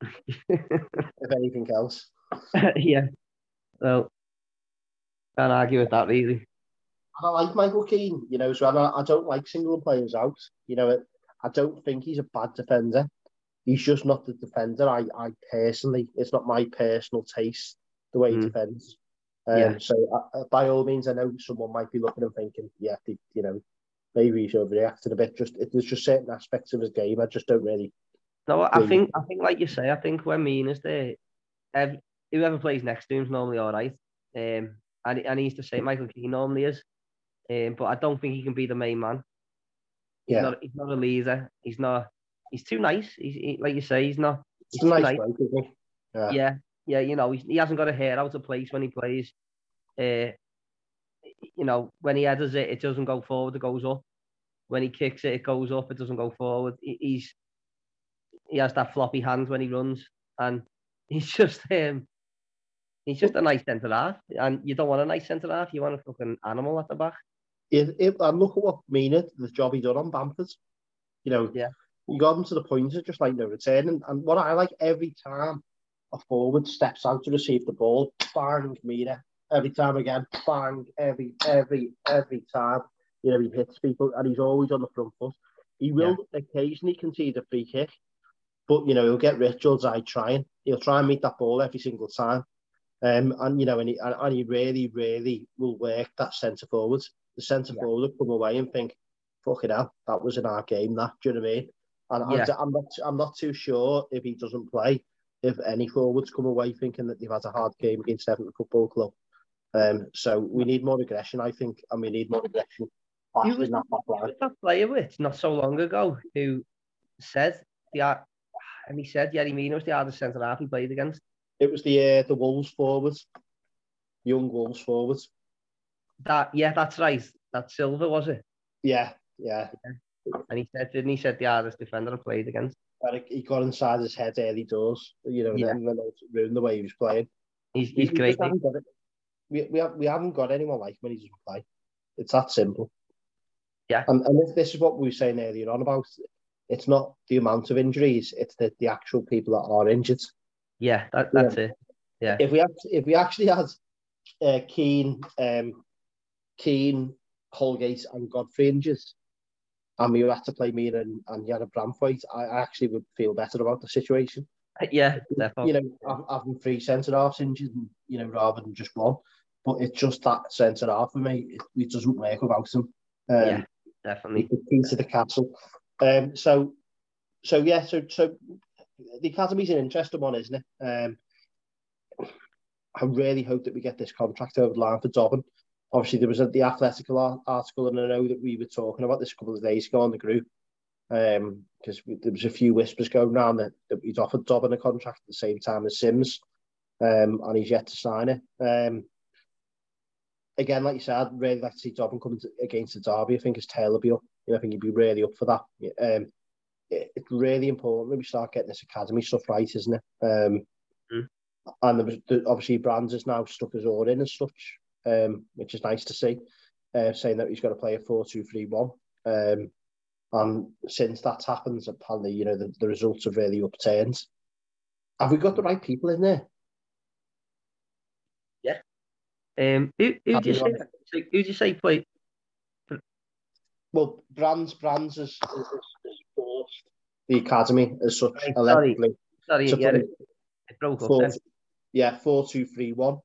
[laughs] if anything else. [laughs] yeah. Well, can't argue with that really. I like Michael Keane, you know, so I, I don't like singling players out. You know, I don't think he's a bad defender. He's just not the defender. I, I personally, it's not my personal taste the way he mm. defends. Um, yeah. So uh, by all means, I know someone might be looking and thinking, yeah, the, you know, maybe he's overreacted a bit. Just it, there's just certain aspects of his game I just don't really. No, I think I think like you say, I think when Mina's there, every, whoever plays next to him is normally all right. Um, and and he's the same. Michael Keane normally is, um, but I don't think he can be the main man. He's yeah. not. He's not a leader. He's not. He's too nice. He's he, like you say. He's not. He's nice, nice. Bloke, yeah. yeah yeah, you know, he hasn't got a hair out of place when he plays. Uh, you know, when he headers it, it doesn't go forward, it goes up. When he kicks it, it goes up, it doesn't go forward. He's he has that floppy hand when he runs, and [laughs] he's just um, he's just a nice centre half. And you don't want a nice centre half, you want a fucking animal at the back. If, if, and look at what Mina, the job he done on Bamford. You know, yeah, you got him to the point of just like no return. And, and what I like every time a forward steps out to receive the ball, bang, Mina. Every time again, bang, every, every, every time. You know, he hits people and he's always on the front foot. He will yeah. occasionally concede a free kick, but, you know, he'll get Richards eye trying. He'll try and meet that ball every single time. Um, and, you know, and he, and he really, really will work that centre forward. The centre yeah. forward will come away and think, fucking hell, that was in our game, that. Do you know what I mean? And yeah. I'm, not, I'm not too sure if he doesn't play if any forwards come away thinking that they've had a hard game against Everton Football Club. Um, so we need more aggression, I think, and we need more aggression. You was that, that player with not so long ago who said the and he said Yerry Mina was the hardest centre half he played against. It was the uh, the Wolves forwards, young Wolves forwards. That yeah, that's right. That Silva was it? Yeah, yeah. yeah. And he said, didn't he? Said the hardest defender I played against But he got inside his head early doors, you know, yeah. and then ruined the way he was playing. He's, he's great. We, we, have, we haven't got anyone like him when he doesn't play. It's that simple. Yeah. And, and this is what we were saying earlier on about, it's not the amount of injuries, it's the, the actual people that are injured. Yeah, that, that's yeah. it. Yeah. If we if we actually had uh, Keane, um, Keane, Holgate, and Godfrey injured, and we had to play me and, and Jarrad Branthwaite, I actually would feel better about the situation. Yeah, definitely. You know, having three centre halves injured, you know, rather than just one. But it's just that centre half for me. It, it doesn't work without him. Um, yeah, definitely. The key to the castle. Um, so, so yeah, so so the academy's an interesting one, isn't it? Um, I really hope that we get this contract over the line for Dobbin obviously there was a, the Athletical article, and I know that we were talking about this a couple of days ago on the group, Um, because um, there was a few whispers going around that, that he'd offered Dobbin a contract at the same time as Simms, um, and he's yet to sign it. Um, again, like you said, I'd really like to see Dobbin coming against the Derby. I think his tail will be up. You know, I think he'd be really up for that. Um, it's really important that we start getting this academy stuff right, isn't it? Um, mm. And there was, the, obviously, Brands has now stuck his oar in as such um, which is nice to see, uh, saying that he's got to play a 4 2 3 1. Um, and since that's happened, apparently, you know, the, the results have really upturned. Have we got the right people in there? Yeah. Um, who, who do you say? Who do you say play? Well, Brands Brands is, is, is forced the academy as such right, allegedly. Sorry, sorry yeah, it, it broke four, up. Yeah, four two three one.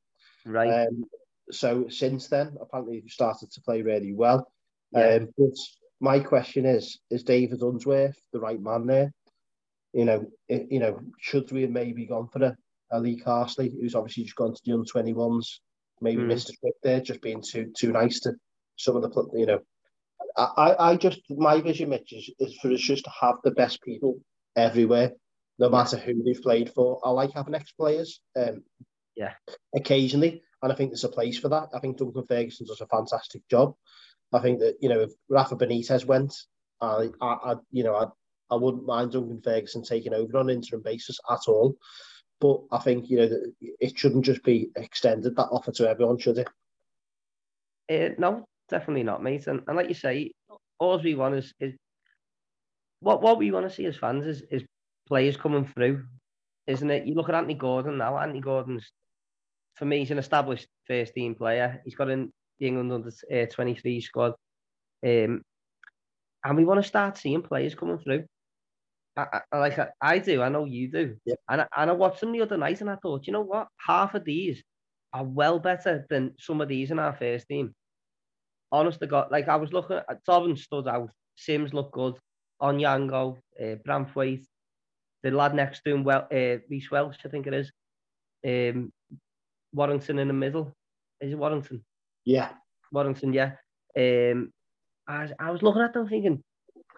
Right. Um, so since then, apparently he started to play really well. Yeah. Um, but my question is: Is David Unsworth the right man there? You know, it, you know, should we have maybe gone for a, a Lee Carsley, who's obviously just gone to the under twenty ones, maybe mm. missed a trip there, just being too too nice to some of the, you know. I, I just my vision, Mitch, is, is for us just to have the best people everywhere, no matter who they've played for. I like having ex players. Um, yeah. Occasionally, and I think there's a place for that. I think Duncan Ferguson does a fantastic job. I think that you know if Rafa Benitez went, I, I, I you know I, I wouldn't mind Duncan Ferguson taking over on an interim basis at all. But I think you know that it shouldn't just be extended that offer to everyone, should it? Uh, no, definitely not, mate. And, and like you say, all we want is, is what what we want to see as fans is is players coming through, isn't it? You look at Anthony Gordon now. Anthony Gordon's for me, he's an established first team player. He's got in the England under uh, 23 squad. Um, and we want to start seeing players coming through. I, I, like I, I, do, I know you do. Yep. And, I, and I watched them the other night and I thought, you know what? Half of these are well better than some of these in our first team. Honest to God, like I was looking at Dobbin stood out, Simms looked good, Onyango, uh, Branthwaite, the lad next to him, well, uh, Reece Welch, I think it is. Um, Warrington in the middle. Is it Warrington? Yeah. Warrington, yeah. Um, I, I was looking at them thinking,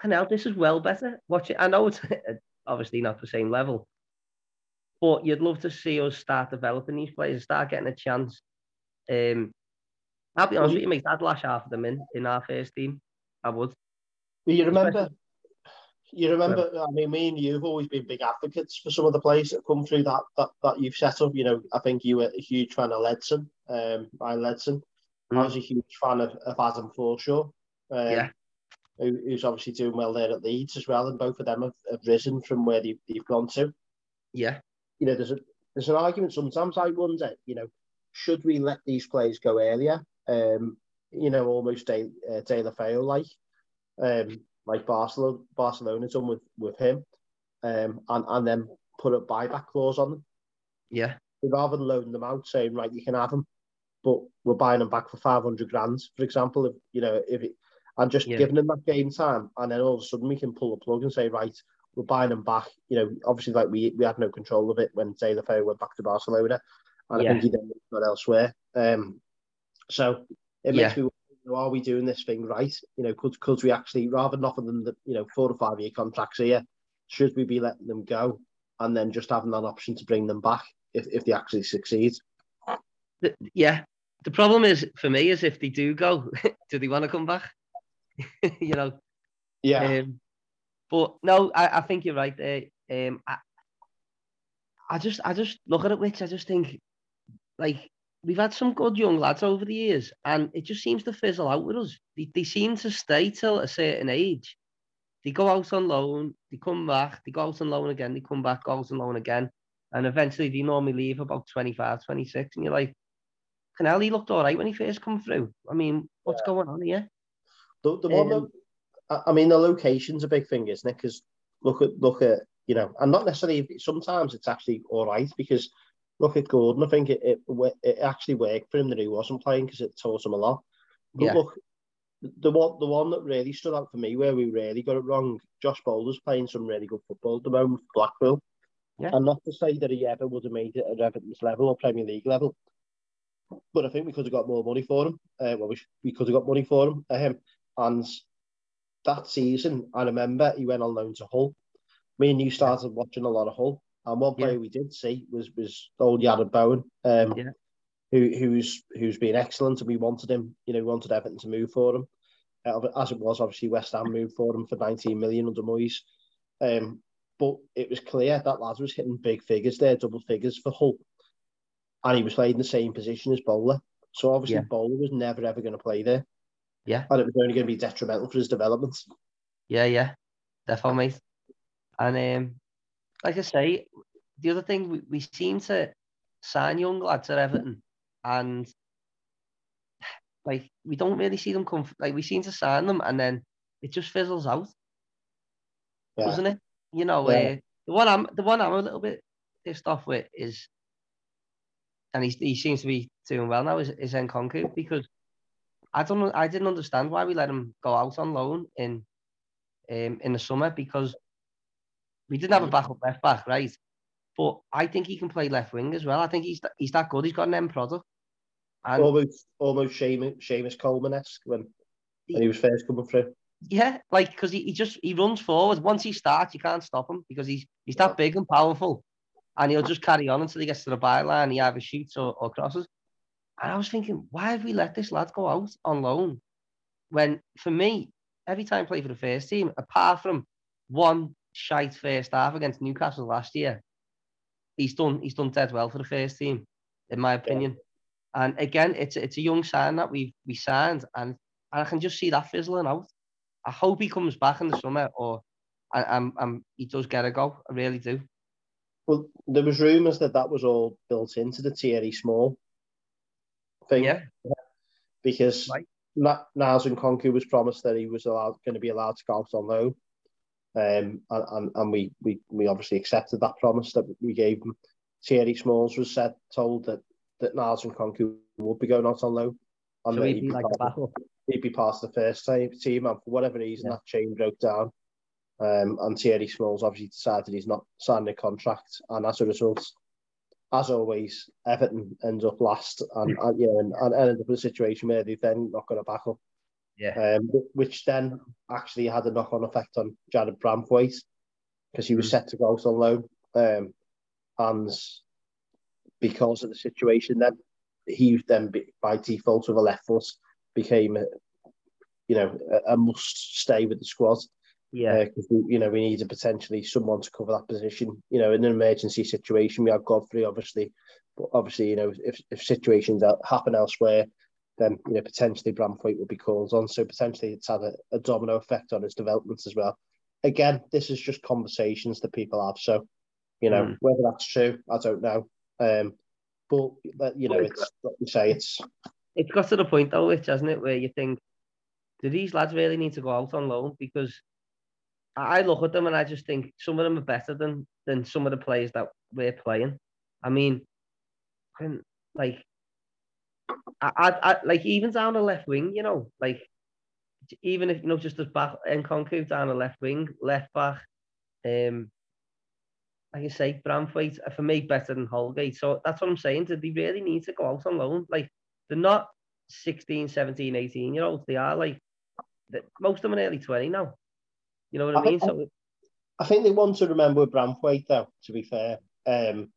hell, this is well better. Watch it. I know it's [laughs] obviously not the same level, but you'd love to see us start developing these players, start getting a chance. Um, I'll be honest with you, mate. I'd lash half of them in in our first team. I would. You remember? You remember? I mean, me and you've always been big advocates for some of the players that come through that that, that you've set up. You know, I think you were a huge fan of Ledson, um, Ryan Ledson. Mm. I was a huge fan of, of Adam Forshaw. Um, yeah. Who, who's obviously doing well there at Leeds as well, and both of them have, have risen from where they've, they've gone to. Yeah. You know, there's a there's an argument sometimes I wonder, you know, should we let these players go earlier? Um, you know, almost De, uh, Deulofeu like, um, like Barcelona, Barcelona done with, with him, um, and, and then put a buyback clause on them. Yeah. Rather than loading them out, saying, right, you can have them, but we're buying them back for 500 grand, for example, if, you know, if it, and just yeah. giving them that game time, and then all of a sudden we can pull the plug and say, right, we're buying them back. You know, obviously, like we we had no control of it when Deulofeu went back to Barcelona, and yeah. I think he then got elsewhere. Um, so it makes yeah. me wonder, are we doing this thing right? You know, could could we actually rather than offer them the you know four or five year contracts here, should we be letting them go and then just having that option to bring them back if if they actually succeed? Yeah, the problem is for me is if they do go, [laughs] do they want to come back? [laughs] you know. Yeah. Um, but no, I, I think you're right there. Um, I, I just I just look at it, which I just think like we've had some good young lads over the years, and it just seems to fizzle out with us. They, they seem to stay till a certain age. They go out on loan, they come back, they go out on loan again, they come back, go out on loan again, and eventually they normally leave about 25, 26, and you're like, Connolly looked all right when he first come through. I mean, what's yeah. going on here? The, the one um, that, I mean, the location's a big thing, isn't it? Because look at look at you know, and not necessarily. Sometimes it's actually all right because look at Gordon. I think it it, it actually worked for him that he wasn't playing because it taught him a lot. But yeah. look, the one the one that really stood out for me where we really got it wrong. Josh Bowler's playing some really good football at the moment for Blackpool. Yeah. And not to say that he ever would have made it at Everton's level or Premier League level, but I think we could have got more money for him. Uh, well, we, we could have got money for him. Um, and that season, I remember he went on loan to Hull. Me and you started watching a lot of Hull, and one player yeah. we did see was was old Jarrod Bowen, um, yeah. who who's who's been excellent, and we wanted him. You know, we wanted Everton to move for him, uh, as it was obviously West Ham moved for him for 19 million under Moyes. Um, but it was clear that lad was hitting big figures there, double figures for Hull, and he was playing the same position as Bowler. So obviously yeah. Bowler was never ever going to play there. Yeah. And it was only going to be detrimental for his development. Yeah, yeah, definitely. And um, like I say, the other thing we, we seem to sign young lads at Everton, and like we don't really see them come. Like we seem to sign them, and then it just fizzles out, yeah. doesn't it? You know, yeah. uh, the one I'm the one I'm a little bit pissed off with is, and he he seems to be doing well now is is Nkounkou because I don't I didn't understand why we let him go out on loan in um, in the summer because we didn't have a backup left back, right? But I think he can play left wing as well. I think he's he's that good. He's got an end product. And almost almost Seamus, Seamus Coleman esque when, when he was first coming through. Yeah, like because he, he just he runs forward. Once he starts, you can't stop him because he's he's that big and powerful, and he'll just carry on until he gets to the byline. He either shoots or, or crosses. And I was thinking, why have we let this lad go out on loan? When for me, every time I play for the first team, apart from one shite first half against Newcastle last year, he's done he's done dead well for the first team, in my opinion. Yeah. And again, it's it's a young sign that we we signed, and and I can just see that fizzling out. I hope he comes back in the summer, or and, and, he does get a go. I really do. Well, there was rumours that that was all built into the Thierry Small thing. Yeah. Because right. Niels Nkounkou was promised that he was allowed, going to be allowed to go out on loan. Um, and, and, and we, we, we obviously accepted that promise that we gave him. Thierry Smalls was said, told that, that Niels Nkounkou would be going out on loan. And so he'd be like a battle. He'd be past the first team, and for whatever reason, yeah. that chain broke down. Um, and Thierry Smalls obviously decided he's not signing a contract, and as a result, as always, Everton ends up last, and, and yeah, and, and ended up in a situation where they then not going to back up. Yeah. Um, which then actually had a knock-on effect on Jarrad Branthwaite because he was mm. set to go out on loan, um, and because of the situation, then he then by default with a left foot became, you know, a, a must stay with the squad. Yeah, because uh, you know we needed potentially someone to cover that position. You know, in an emergency situation, we have Godfrey, obviously, but obviously, you know, if if situations happen elsewhere, then you know potentially Branthwaite will be called on. So potentially, it's had a, a domino effect on his development as well. Again, this is just conversations that people have. So, you know, mm. whether that's true, I don't know. Um, but you know, it's what you say. It's it's got to the point though, which hasn't it, where you think, do these lads really need to go out on loan because I look at them and I just think some of them are better than than some of the players that we're playing. I mean, like, I, I, I like even down the left wing, you know, like even if you know just as back Nkounkou down the left wing, left back, um, like I say, Branthwaite for me better than Holgate. So that's what I'm saying. Do they really need to go out on loan? Like they're not 16, 17, 18 year olds. They are like most of them are early 20 now. You know what I, I mean? So I think they want to remember with though. To be fair, um,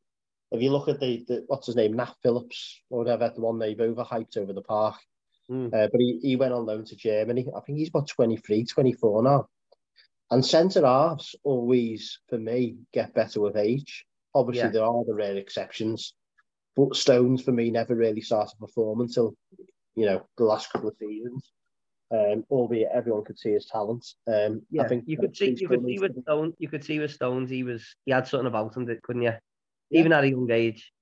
if you look at the, the what's his name, Nat Phillips or whatever, the one they've overhyped over the park. Mm. Uh, but he, he went on loan to Germany. I think he's about 23, 24 now. And centre halves always, for me, get better with age. Obviously, yeah. there are the rare exceptions, but Stones for me never really started to perform until you know the last couple of seasons um, albeit everyone could see his talent. Um, yeah, I think you could see you could see with Stones, you could see with Stones, he was he had something about him that couldn't you? Yeah. Even at a young age.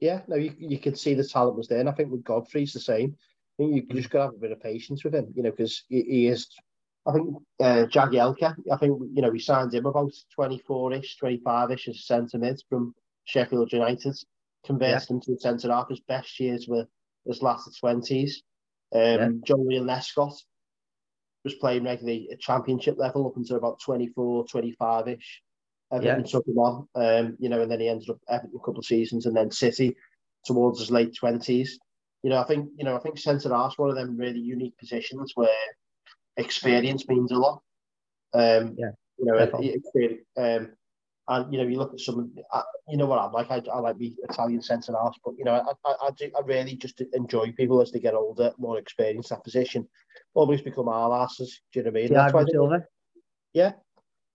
Yeah, no, you, you could see the talent was there, and I think with Godfrey's the same. I think you, just got to have a bit of patience with him, you know, because he, he, is. I think uh, Jagielka, I think you know we signed him about twenty four ish, twenty five ish as a centre mid from Sheffield United, converted yeah. him to centre half. His best years were his last twenties. Um, yeah. Joleon Lescott was playing regularly at championship level up until about 24, 25 ish. Everton yeah. took him on, um, you know, and then he ended up Everton a couple of seasons and then City towards his late 20s. You know, I think, you know, I think centre half's one of them really unique positions where experience means a lot. Um, yeah. You know, experience, um, and you know, you look at some, I, you know what I'm like. I, I like the Italian centre halves, but you know, I, I, I, do, I really just enjoy people as they get older, more experienced that position. almost become our asses. Do you know what I mean? Thiago Silva. yeah,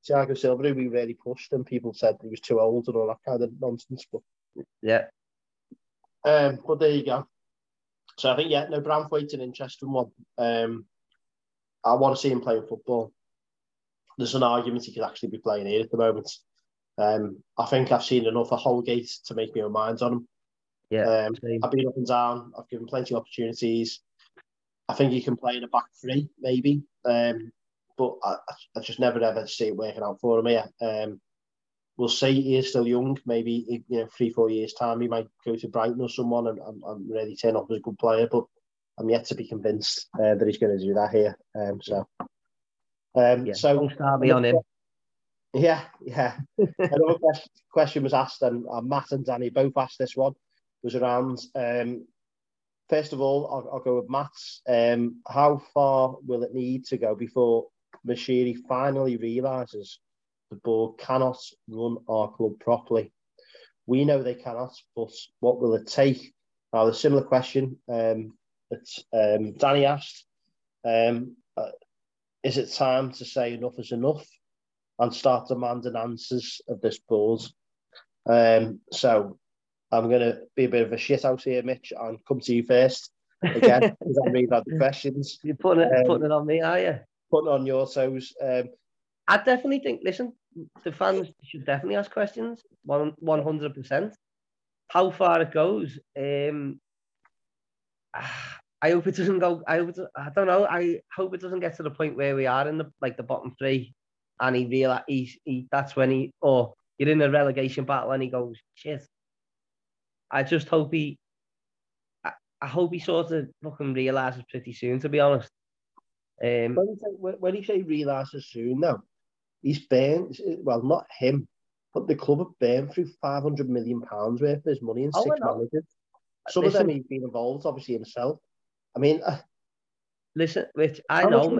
Thiago Silva, we really pushed, and people said he was too old and all that kind of nonsense. But yeah, um, but there you go. So I think yeah, no, Branthwaite's an interesting one. Um, I want to see him playing football. There's an argument he could actually be playing here at the moment. Um, I think I've seen enough of Holgate to make me own minds on him. Yeah, um, I've been up and down. I've given plenty of opportunities. I think he can play in a back three, maybe. Um, but I, I just never ever see it working out for him here. Um, we'll see. He is still young. Maybe you know, three, four years time, he might go to Brighton or someone and, and, and really turn up as a good player. But I'm yet to be convinced uh, that he's going to do that here. Um, so, um, yeah, so start me on him. Yeah, yeah. [laughs] Another question was asked, and uh, Matt and Danny both asked this one. Was around. Um, first of all, I'll, I'll, go with Matt's. Um, how far will it need to go before Moshiri finally realizes the board cannot run our club properly? We know they cannot, but what will it take? Now, the similar question um, that um, Danny asked. Um, uh, is it time to say enough is enough? and start demanding answers of this board. Um, so I'm going to be a bit of a shit out here, Mitch, and come to you first. again [laughs] because I read out the questions. You're putting it, um, putting it on me, are you? Putting on your toes. Um, I definitely think. Listen, the fans should definitely ask questions. One one hundred percent. How far it goes, um, [sighs] I hope it doesn't go. I hope it, I don't know. I hope it doesn't get to the point where we are in the like the bottom three, and he realize he's he. That's when he or you're in a relegation battle and he goes shit. I just hope he. I, I hope he sort of fucking realizes pretty soon. To be honest. Um, when, you say, when you say realizes soon, though, he's burned. Well, not him, but the club have burned through five hundred million pounds worth of his money in oh, six managers. Some Listen, of them he's been involved, obviously himself. I mean, uh, listen, Rich, I know.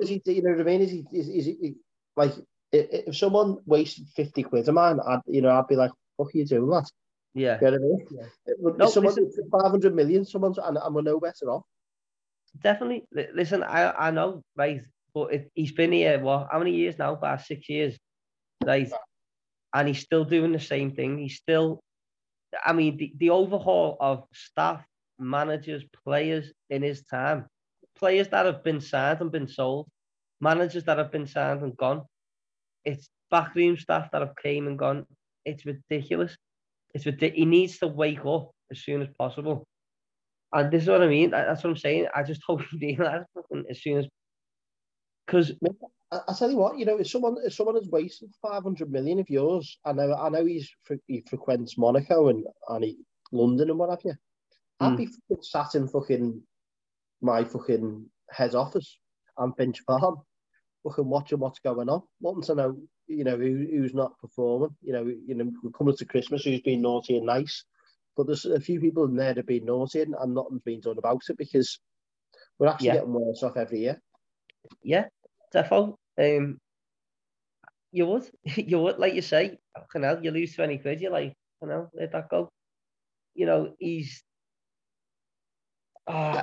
Is he, you know what I mean? Is he, is, is he, like, if someone wasted 50 quid of mine, I'd, you know, I'd be like, what are you doing, that? Yeah. You know what I mean? Yeah. No, someone listen, 500 million, someone's, and, and we're no better off. Definitely. Listen, I, I know, right? But it, he's been here, what, how many years now? About six years, right? And he's still doing the same thing. He's still, I mean, the, the overhaul of staff managers, players in his time, players that have been signed and been sold, managers that have been signed and gone. It's backroom staff that have came and gone. It's ridiculous. It's ridiculous. He needs to wake up as soon as possible. And this is what I mean. That's what I'm saying. I just hope [laughs] he realizes as soon as because I, tell you what, you know, if someone if someone has wasted five hundred million of yours, I know I know he's he frequents Monaco and and he, London and what have you. I'd be hmm. fucking sat in fucking my fucking head office and Finch Farm, fucking watching what's going on, wanting to know, you know, who, who's not performing. You know, you know, coming to Christmas, who's been naughty and nice, but there's a few people in there that have been naughty and, and nothing's been done about it because we're actually yeah. getting worse off every year. Yeah, definitely. Um, you would, [laughs] you would, like you say, you lose twenty quid, you're like, you know, let that go. You know, he's uh,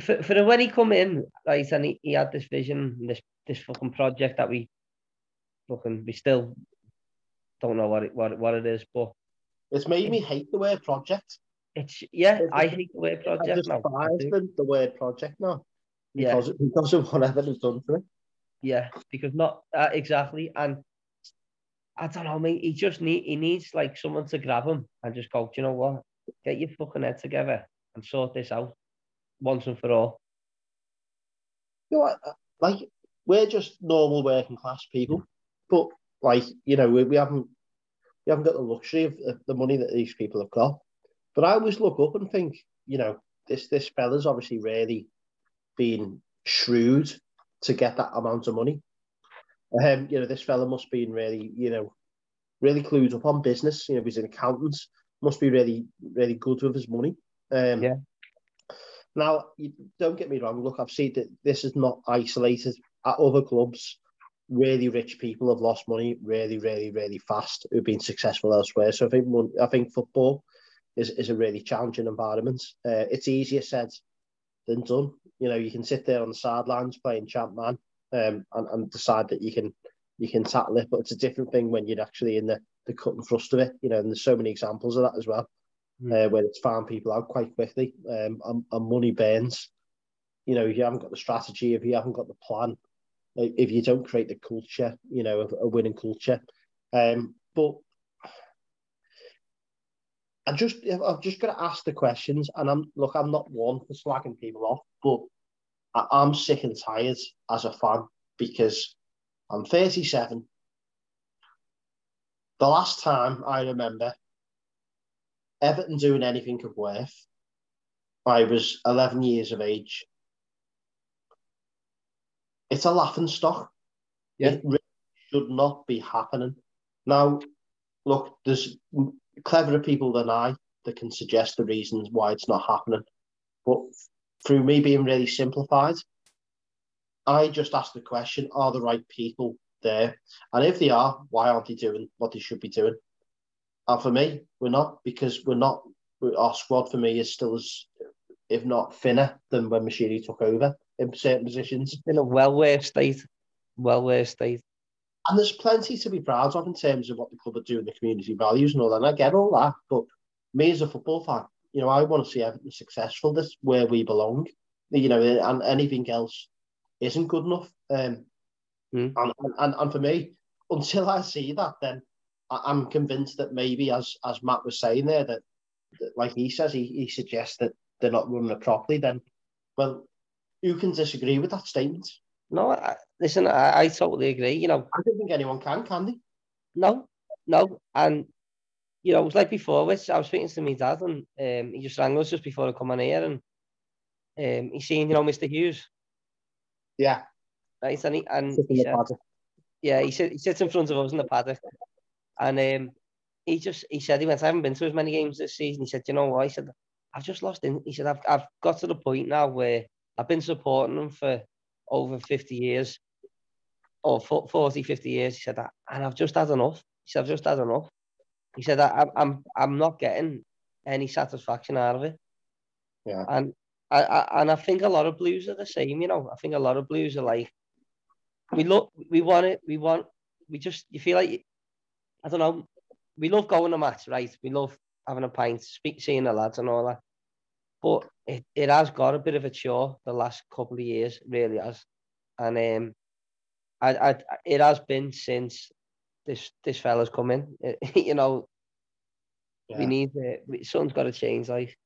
for, for when he come in, right, and he, he had this vision, this this fucking project that we fucking we still don't know what it what it, what it is, but it's made me hate the word project. It's yeah, it's, I hate the word project. I just now. the, the word project now because yeah. because of whatever it's done to me. Yeah, because not uh, exactly, and I don't know, mate. He just need he needs like someone to grab him and just go. Do you know what? Get your fucking head together and sort this out once and for all. You know what? Like we're just normal working class people, but like you know we, we haven't we haven't got the luxury of, of the money that these people have got. But I always look up and think, you know, this this fella's obviously really been shrewd to get that amount of money. Um, you know, this fella must be really, you know, really clued up on business. You know, he's an accountant, must be really, really good with his money. Um, yeah. Now, don't get me wrong. Look, I've seen that this is not isolated. At other clubs, really rich people have lost money really, really, really fast who've been successful elsewhere. So I think I think football is, is a really challenging environment. Uh, it's easier said than done. You know, you can sit there on the sidelines playing champ man um, and, and decide that you can you can tackle it, but it's a different thing when you're actually in the, the cut and thrust of it. You know, and there's so many examples of that as well mm. uh, where it's farm people out quite quickly um, and, and money burns. You know, if you haven't got the strategy, if you haven't got the plan, if you don't create the culture, you know, a, a winning culture. Um, but I just, I've just got to ask the questions, and I'm look, I'm not one for slagging people off, but I, I'm sick and tired as a fan because I'm 37. The last time I remember Everton doing anything of worth. I was 11 years of age. It's a laughing stock. Yeah. It really should not be happening. Now, look, there's cleverer people than I that can suggest the reasons why it's not happening. But through me being really simplified, I just ask the question are the right people there? And if they are, why aren't they doing what they should be doing? And for me, we're not because we're not. Our squad for me is still as, if not thinner than when Moshiri took over in certain positions. In a well-worse state, well-worse state. And there's plenty to be proud of in terms of what the club are doing, the community values and all that. And I get all that, but me as a football fan, you know, I want to see Everton successful. This where we belong. You know, and anything else isn't good enough. Um, mm. and, and and for me, until I see that, then I'm convinced that maybe, as as Matt was saying there, that, that like he says, he, he suggests that they're not running it properly. Then, well, who can disagree with that statement? No, I, listen, I, I totally agree. You know, I don't think anyone can, can they? No, no, and you know, it was like before, which I was speaking to my dad, and um, he just rang us just before I come on here, and um, he's seen, you know, Mr. Hughes. Yeah. Right, and he, and he said, yeah, he, said, he sits in front of us in the paddock, and um, he just he said he went, I haven't been to as many games this season. He said, you know what? He said, I've just lost in. He said, I've I've got to the point now where I've been supporting them for over 50 years or 40, 50 years. He said that, and I've just had enough. He said, I've just had enough. He said, I'm, I'm I'm not getting any satisfaction out of it. Yeah. And I, I and I think a lot of blues are the same, you know. I think a lot of blues are like we look we want it, we want we just you feel like I don't know, we love going to match, right? We love having a pint, speak, seeing the lads and all that. But it, it has got a bit of a chore the last couple of years, really has. And um, I, I, it has been since this this fella's come in. [laughs] you know, yeah. we need uh, something's got to change. Like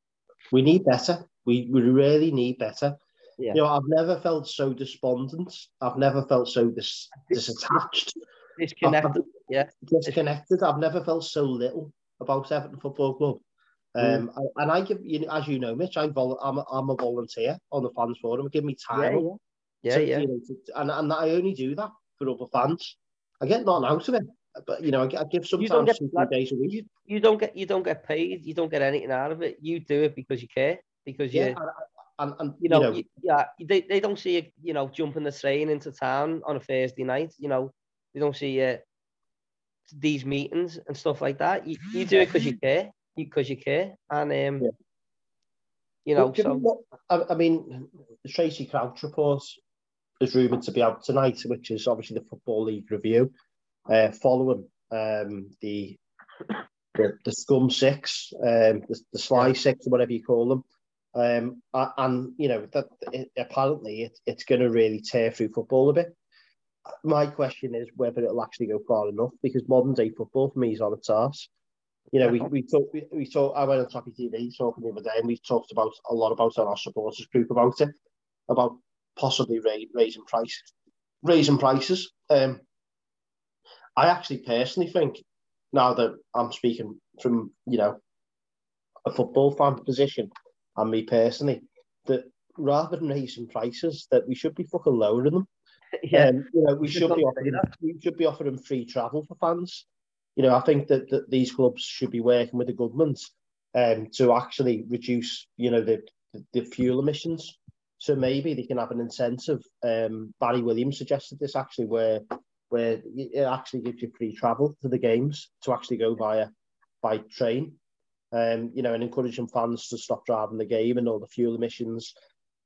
we need better. We we really need better. Yeah. You know, I've never felt so despondent. I've never felt so dis- disattached. Disconnected. I've, yeah. Disconnected. I've never felt so little about Everton Football Club. Mm. Um, mm. and I give you, know, as you know, Mitch, I vol- I'm, a, I'm a volunteer on the fans forum. Give me time. Yeah, yeah. Yeah, to, yeah. You know, to, and, and I only do that for other fans. I get nothing out of it, but you know, I, I give sometimes you get, like, days a week. You, you don't get you don't get paid. You don't get anything out of it. You do it because you care. Because yeah, you, and, and, you know, you know you, yeah, they, they don't see you, you know, jumping the train into town on a Thursday night. You know, they don't see you these meetings and stuff like that. You, you do it because you care, because you, you care, and um, yeah. you know. Well, so I, I mean, the Tracey Crouch report is rumoured to be out tonight, which is obviously the Football League review, uh, following um, the, the the Scum Six, um, the, the Sly Six, or whatever you call them. Um, and you know that it, apparently it, it's going to really tear through football a bit. My question is whether it'll actually go far enough because modern day football for me is on its arse. You know, we we talk we, we talk. I went on Toffee TV talking the other day, and we talked about a lot about our supporters group about it, about possibly raising prices, raising prices. Um, I actually personally think now that I'm speaking from you know a football fan position, and me personally, that rather than raising prices, that we should be fucking lowering them. [laughs] Yeah, um, you know, we should be offering we should be offering free travel for fans. You know, I think that, that these clubs should be working with the government um, to actually reduce, you know, the, the, fuel emissions. So maybe they can have an incentive. Um, Barry Williams suggested this actually, where where it actually gives you free travel to the games to actually go via by train um, you know, and encouraging fans to stop driving the game and all the fuel emissions.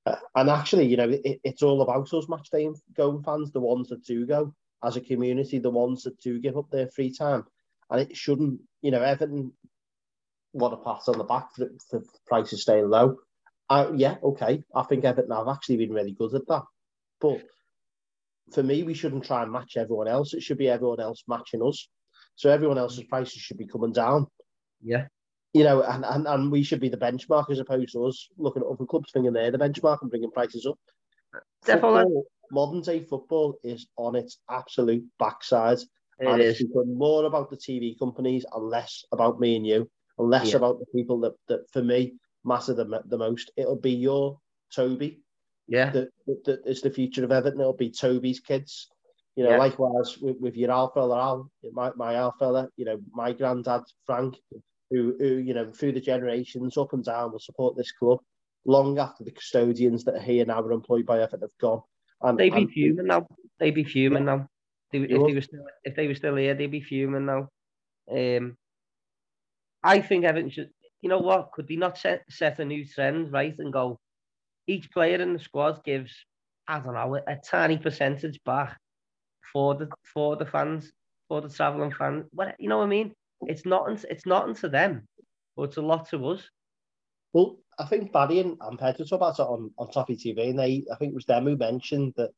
Uh, and actually, you know, it, it's all about those match day going fans, the ones that do go as a community, the ones that do give up their free time. And it shouldn't, you know, Everton want a pass on the back for, for prices staying low. Uh, yeah, okay. I think Everton have actually been really good at that. But for me, we shouldn't try and match everyone else. It should be everyone else matching us. So everyone else's prices should be coming down. Yeah you know, and, and, and we should be the benchmark as opposed to us looking at other clubs thinking they're the benchmark and bringing prices up. Definitely. Football, modern day football is on its absolute backside. It and is. it's become more about the TV companies and less about me and you, and less yeah. about the people that, that for me matter the, the most. It'll be your Toby. Yeah. That, that, that is the future of Everton. It'll be Toby's kids. You know, yeah. likewise with, with your Al fella, Al, my, my Al fella, you know, my granddad, Frank, who, who, you know, through the generations, up and down, will support this club long after the custodians that are here now are employed by Everton have gone. And, they'd be and, fuming now. They'd be fuming yeah. now. They, if, they were still, if they were still here, they'd be fuming now. Um, I think Everton should, you know what, could they not set, set a new trend, right, and go, each player in the squad gives, I don't know, a, a tiny percentage back for the for the fans, for the travelling fans. What you know what I mean? It's not it's not to them, but it's a lot to us. Well, I think Barry and, and Pedro talked about it on, on Toffee TV, and they, I think it was them who mentioned that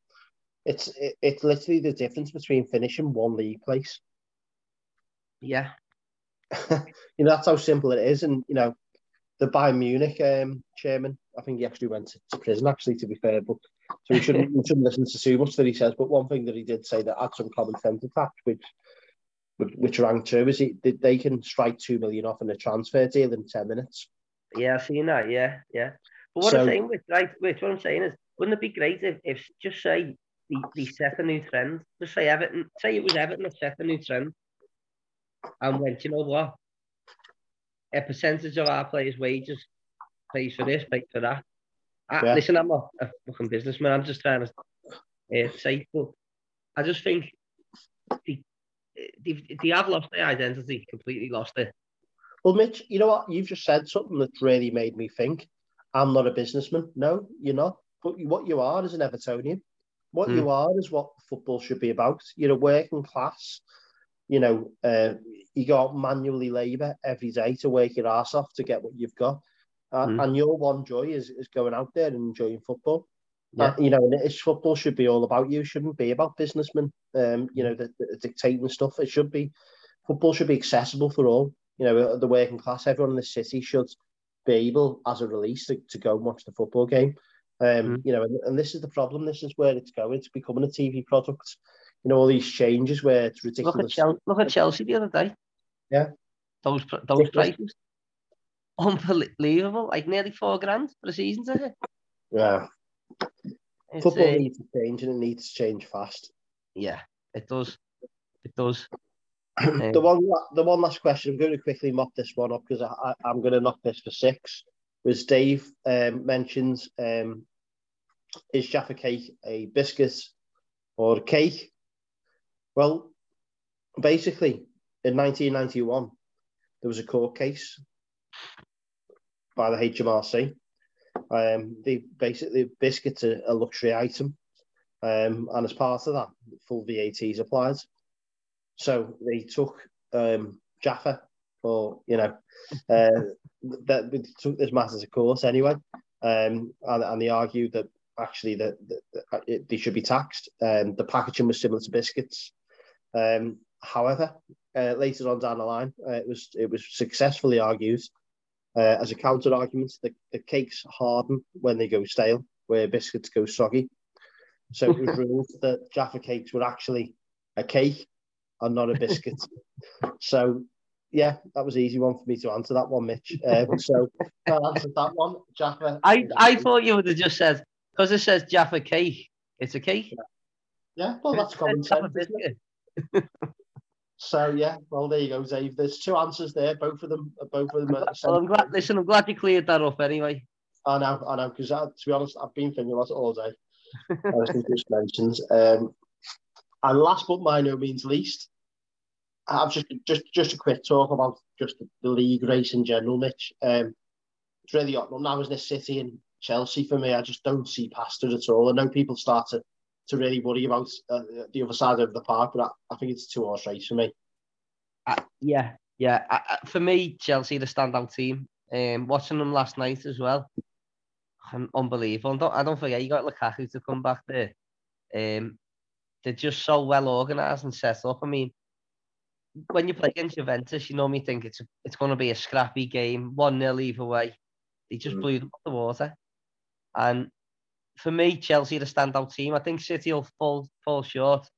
it's it, it's literally the difference between finishing one league place. Yeah. [laughs] you know, that's how simple it is. And, you know, the Bayern Munich um, chairman, I think he actually went to, to prison, actually, to be fair. But so we shouldn't, we shouldn't listen to too much that he says. But one thing that he did say that had some common sense attached, which which rang true, is he, they can strike two million off in a transfer deal in 10 minutes. Yeah, I've seen that. Yeah, yeah. But what so, I'm saying, with, right, which what I'm saying is, wouldn't it be great if, if just say they, they set a new trend? Just say Everton, say it was Everton that set a new trend and went, you know what? A percentage of our players' wages pays for this, pays for that. I, yeah. Listen, I'm not a fucking businessman. I'm just trying to uh, say, but I just think they, they, they have lost their identity, completely lost it. Well, Mitch, you know what? You've just said something that really made me think. I'm not a businessman. No, you're not. But what you are is an Evertonian. What mm. you are is what football should be about. You're a working class. You know, uh, you got manually labour every day to work your ass off to get what you've got. Uh, mm. And your one joy is, is going out there and enjoying football. Yeah. Uh, you know, and it's football should be all about you. Shouldn't be about businessmen. Um, you know, the, the dictating stuff. It should be football should be accessible for all you know, the working class, everyone in the city should be able, as a release, to, to go and watch the football game. Um, mm. You know, and, and this is the problem. This is where it's going. It's becoming a TV product. You know, all these changes where it's ridiculous. Look at Chelsea, look at Chelsea the other day. Yeah. Those those prices. Unbelievable. Like nearly four grand for a season ticket. Yeah. It's, Football uh, needs to change and it needs to change fast. Yeah, it does. It does. [clears throat] the one, the one last question. I'm going to quickly mop this one up because I, I, am going to knock this for six. Was Dave um, mentions um, is Jaffa cake a biscuit or a cake? Well, basically, in 1991, there was a court case by the HMRC. Um, they basically biscuits a, a luxury item, um, and as part of that, full VAT is applied. So they took um, Jaffa, or you know, uh, [laughs] that took this matter a course anyway, um, and, and they argued that actually that, that, they should be taxed. Um, the packaging was similar to biscuits. Um, however, uh, later on down the line, uh, it was it was successfully argued uh, as a counter argument that the cakes harden when they go stale, where biscuits go soggy. So it was [laughs] ruled that Jaffa cakes were actually a cake and not a biscuit. [laughs] so, yeah, that was an easy one for me to answer that one, Mitch. Um, so [laughs] I answered that one, Jaffa. I, I thought you would have just said because it says Jaffa cake, it's a cake. Yeah, yeah well, that's common sense. so yeah, well there you go, Dave. There's two answers there. Both of them, both of them. Are well, I'm glad. Listen, I'm glad you cleared that up anyway. I know, I know, because to be honest, I've been thinking about it all day. Just [laughs] mentions. Um, and last but by no means least, I've just just just a quick talk about just the, league race in general, Mitch. Um, it's really odd. Now, isn't it City and Chelsea for me? I just don't see past it at all. I know people start to, to really worry about uh, the other side of the park, but I, I think it's a two horse race for me. Uh, yeah, yeah. Uh, for me, Chelsea the standout team. Um, watching them last night as well, unbelievable. Don't, I don't forget you got Lukaku to come back there. Um, they're just so well organised and set up. I mean, when you play against Juventus, you normally think it's it's going to be a scrappy game, one 0 either way. They just mm. blew them the water, and for me, Chelsea the standout team. I think City will fall fall short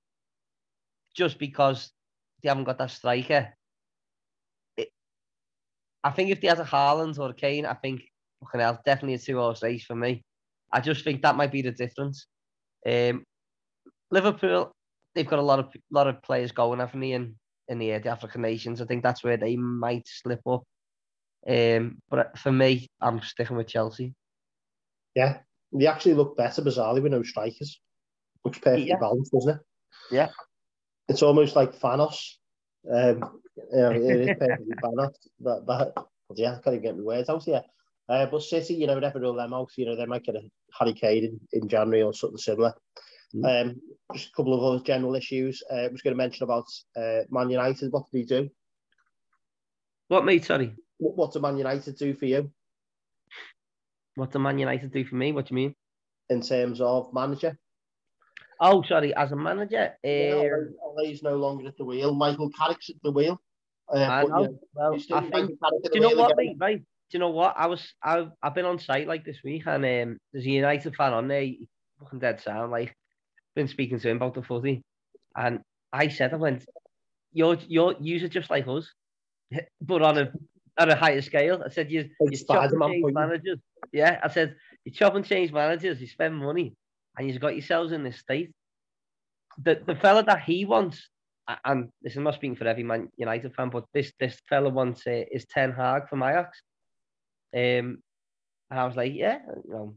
just because they haven't got that striker. It, I think if they had a Haaland or a Kane, I think fucking hell, definitely a two horse race for me. I just think that might be the difference. Um, Liverpool, they've got a lot of lot of players going, haven't they? And in the, uh, the African nations. I think that's where they might slip up. Um, but for me, I'm sticking with Chelsea. Yeah, they actually look better bizarrely with no strikers. Looks perfectly yeah. balanced, doesn't it? Yeah. It's almost like Thanos. Um, you know, it is perfectly [laughs] balanced. But, but yeah, I can't even get my words out here. Uh, but City, you know, never rule them out. You know, they might get a Harry Kane in, in January or something similar. Mm. Um, just a couple of other general issues. Uh, I was going to mention about uh, Man United. What did he do? What, mate? Sorry. What, what did Man United do for you? What the Man United do for me? What do you mean? In terms of manager? Oh, sorry, as a manager. Yeah, Ole's no longer at the wheel. Michael Carrick's at the wheel. Uh, I know. You well, I think, do you know what, mate? Do you know what? I was, I've, I've been on site like this week, and um, there's a United fan on there, fucking dead sound. Like, been speaking to him about the footy, and I said, I went, you're, you're, you are just like us, [laughs] but on a on a higher scale. I said, you, you chop and change managers. Yeah, I said, you chop and change managers, you spend money, and you've got yourselves in this state. The the fella that he wants, and this is not speaking for every Man United fan, but this this fella wants uh, is Ten Hag from Ajax. Um, and I was like, yeah, you know,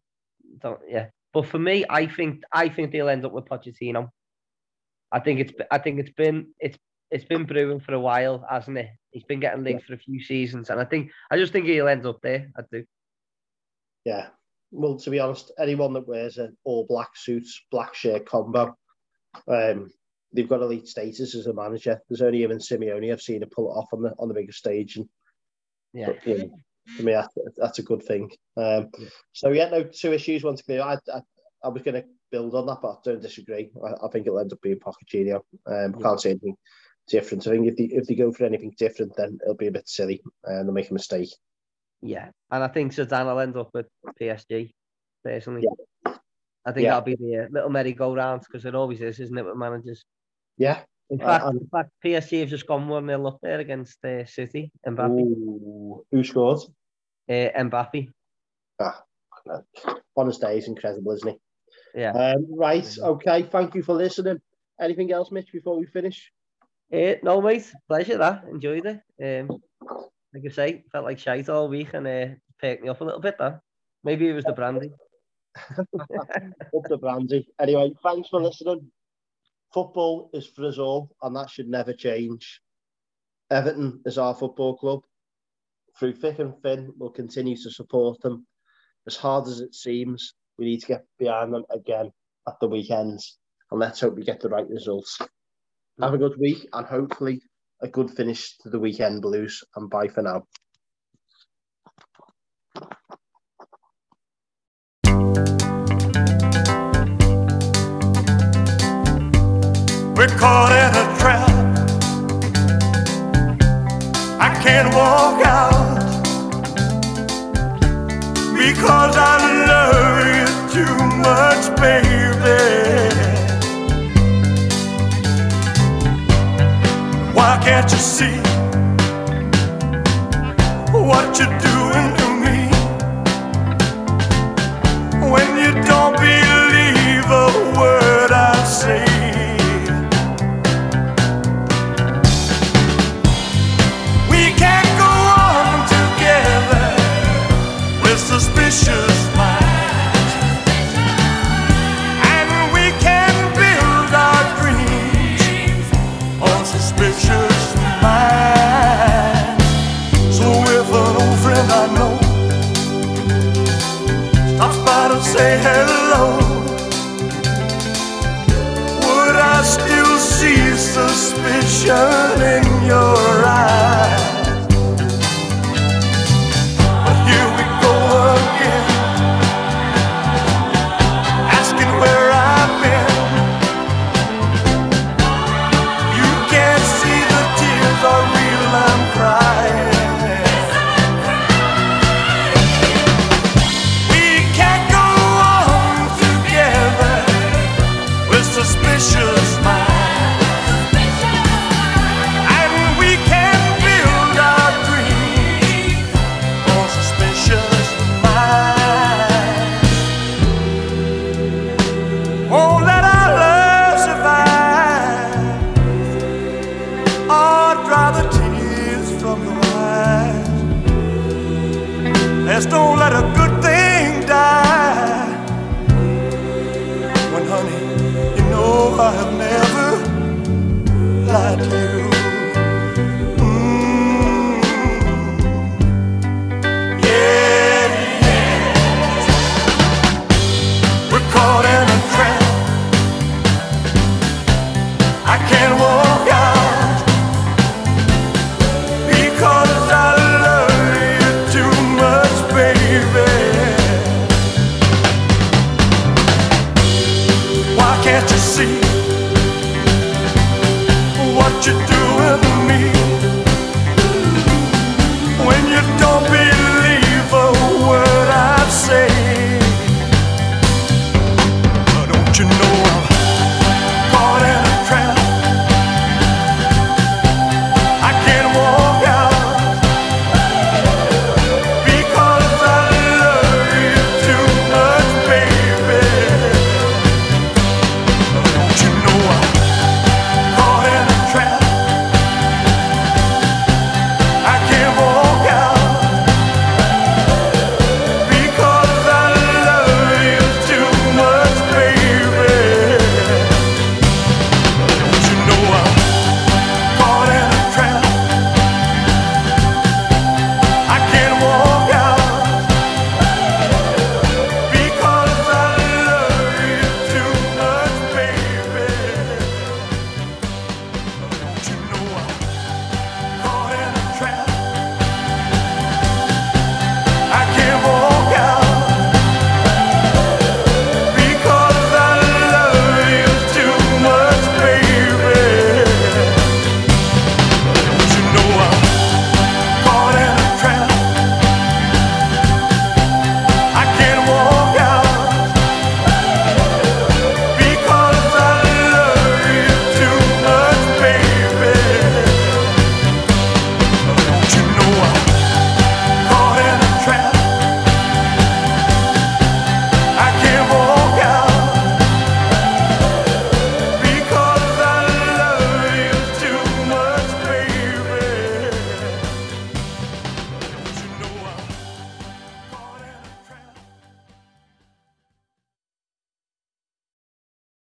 don't, yeah. But for me, I think I think they'll end up with Pochettino. I think it's I think it's been it's it's been brewing for a while, hasn't it? He's been getting linked yeah. for a few seasons, and I think I just think he'll end up there. I do. Yeah. Well, to be honest, anyone that wears an all black suits, black shirt combo, um, they've got elite status as a manager. There's only him and Simeone I've seen it pull it off on the on the biggest stage, and yeah, but, you know, for me that's, that's a good thing. Um, yeah. So yeah, no two issues. One to clear, I, I, I was going to build on that, but I don't disagree. I, I think it'll end up being Pochettino. Um, can't say anything different. I think if they if they go for anything different, then it'll be a bit silly and they'll make a mistake. Yeah, and I think Zidane will end up with PSG personally. Yeah. I think yeah. that'll be the uh, little merry-go-round because it always is, isn't it, with managers? Yeah. In fact, uh, in fact, PSG have just gone one 0 up there against uh, City. Mbappe. Ooh, who scored? Uh, Mbappe. Ah, honest day is incredible, isn't he? Yeah. Um, right. Okay. Thank you for listening. Anything else, Mitch, before we finish? Uh, no, mate. Pleasure that. Enjoyed it. Um, like I say, felt like shite all week and uh, picked me up a little bit. there. Maybe it was the brandy. [laughs] the brandy. Anyway, thanks for listening. Football is for us all, and that should never change. Everton is our football club. Through thick and thin, we'll continue to support them. As hard as it seems, we need to get behind them again at the weekends, and let's hope we get the right results. Have a good week and hopefully a good finish to the weekend blues. And bye for now. We're caught in a trap. I can't walk out can't you see what you're doing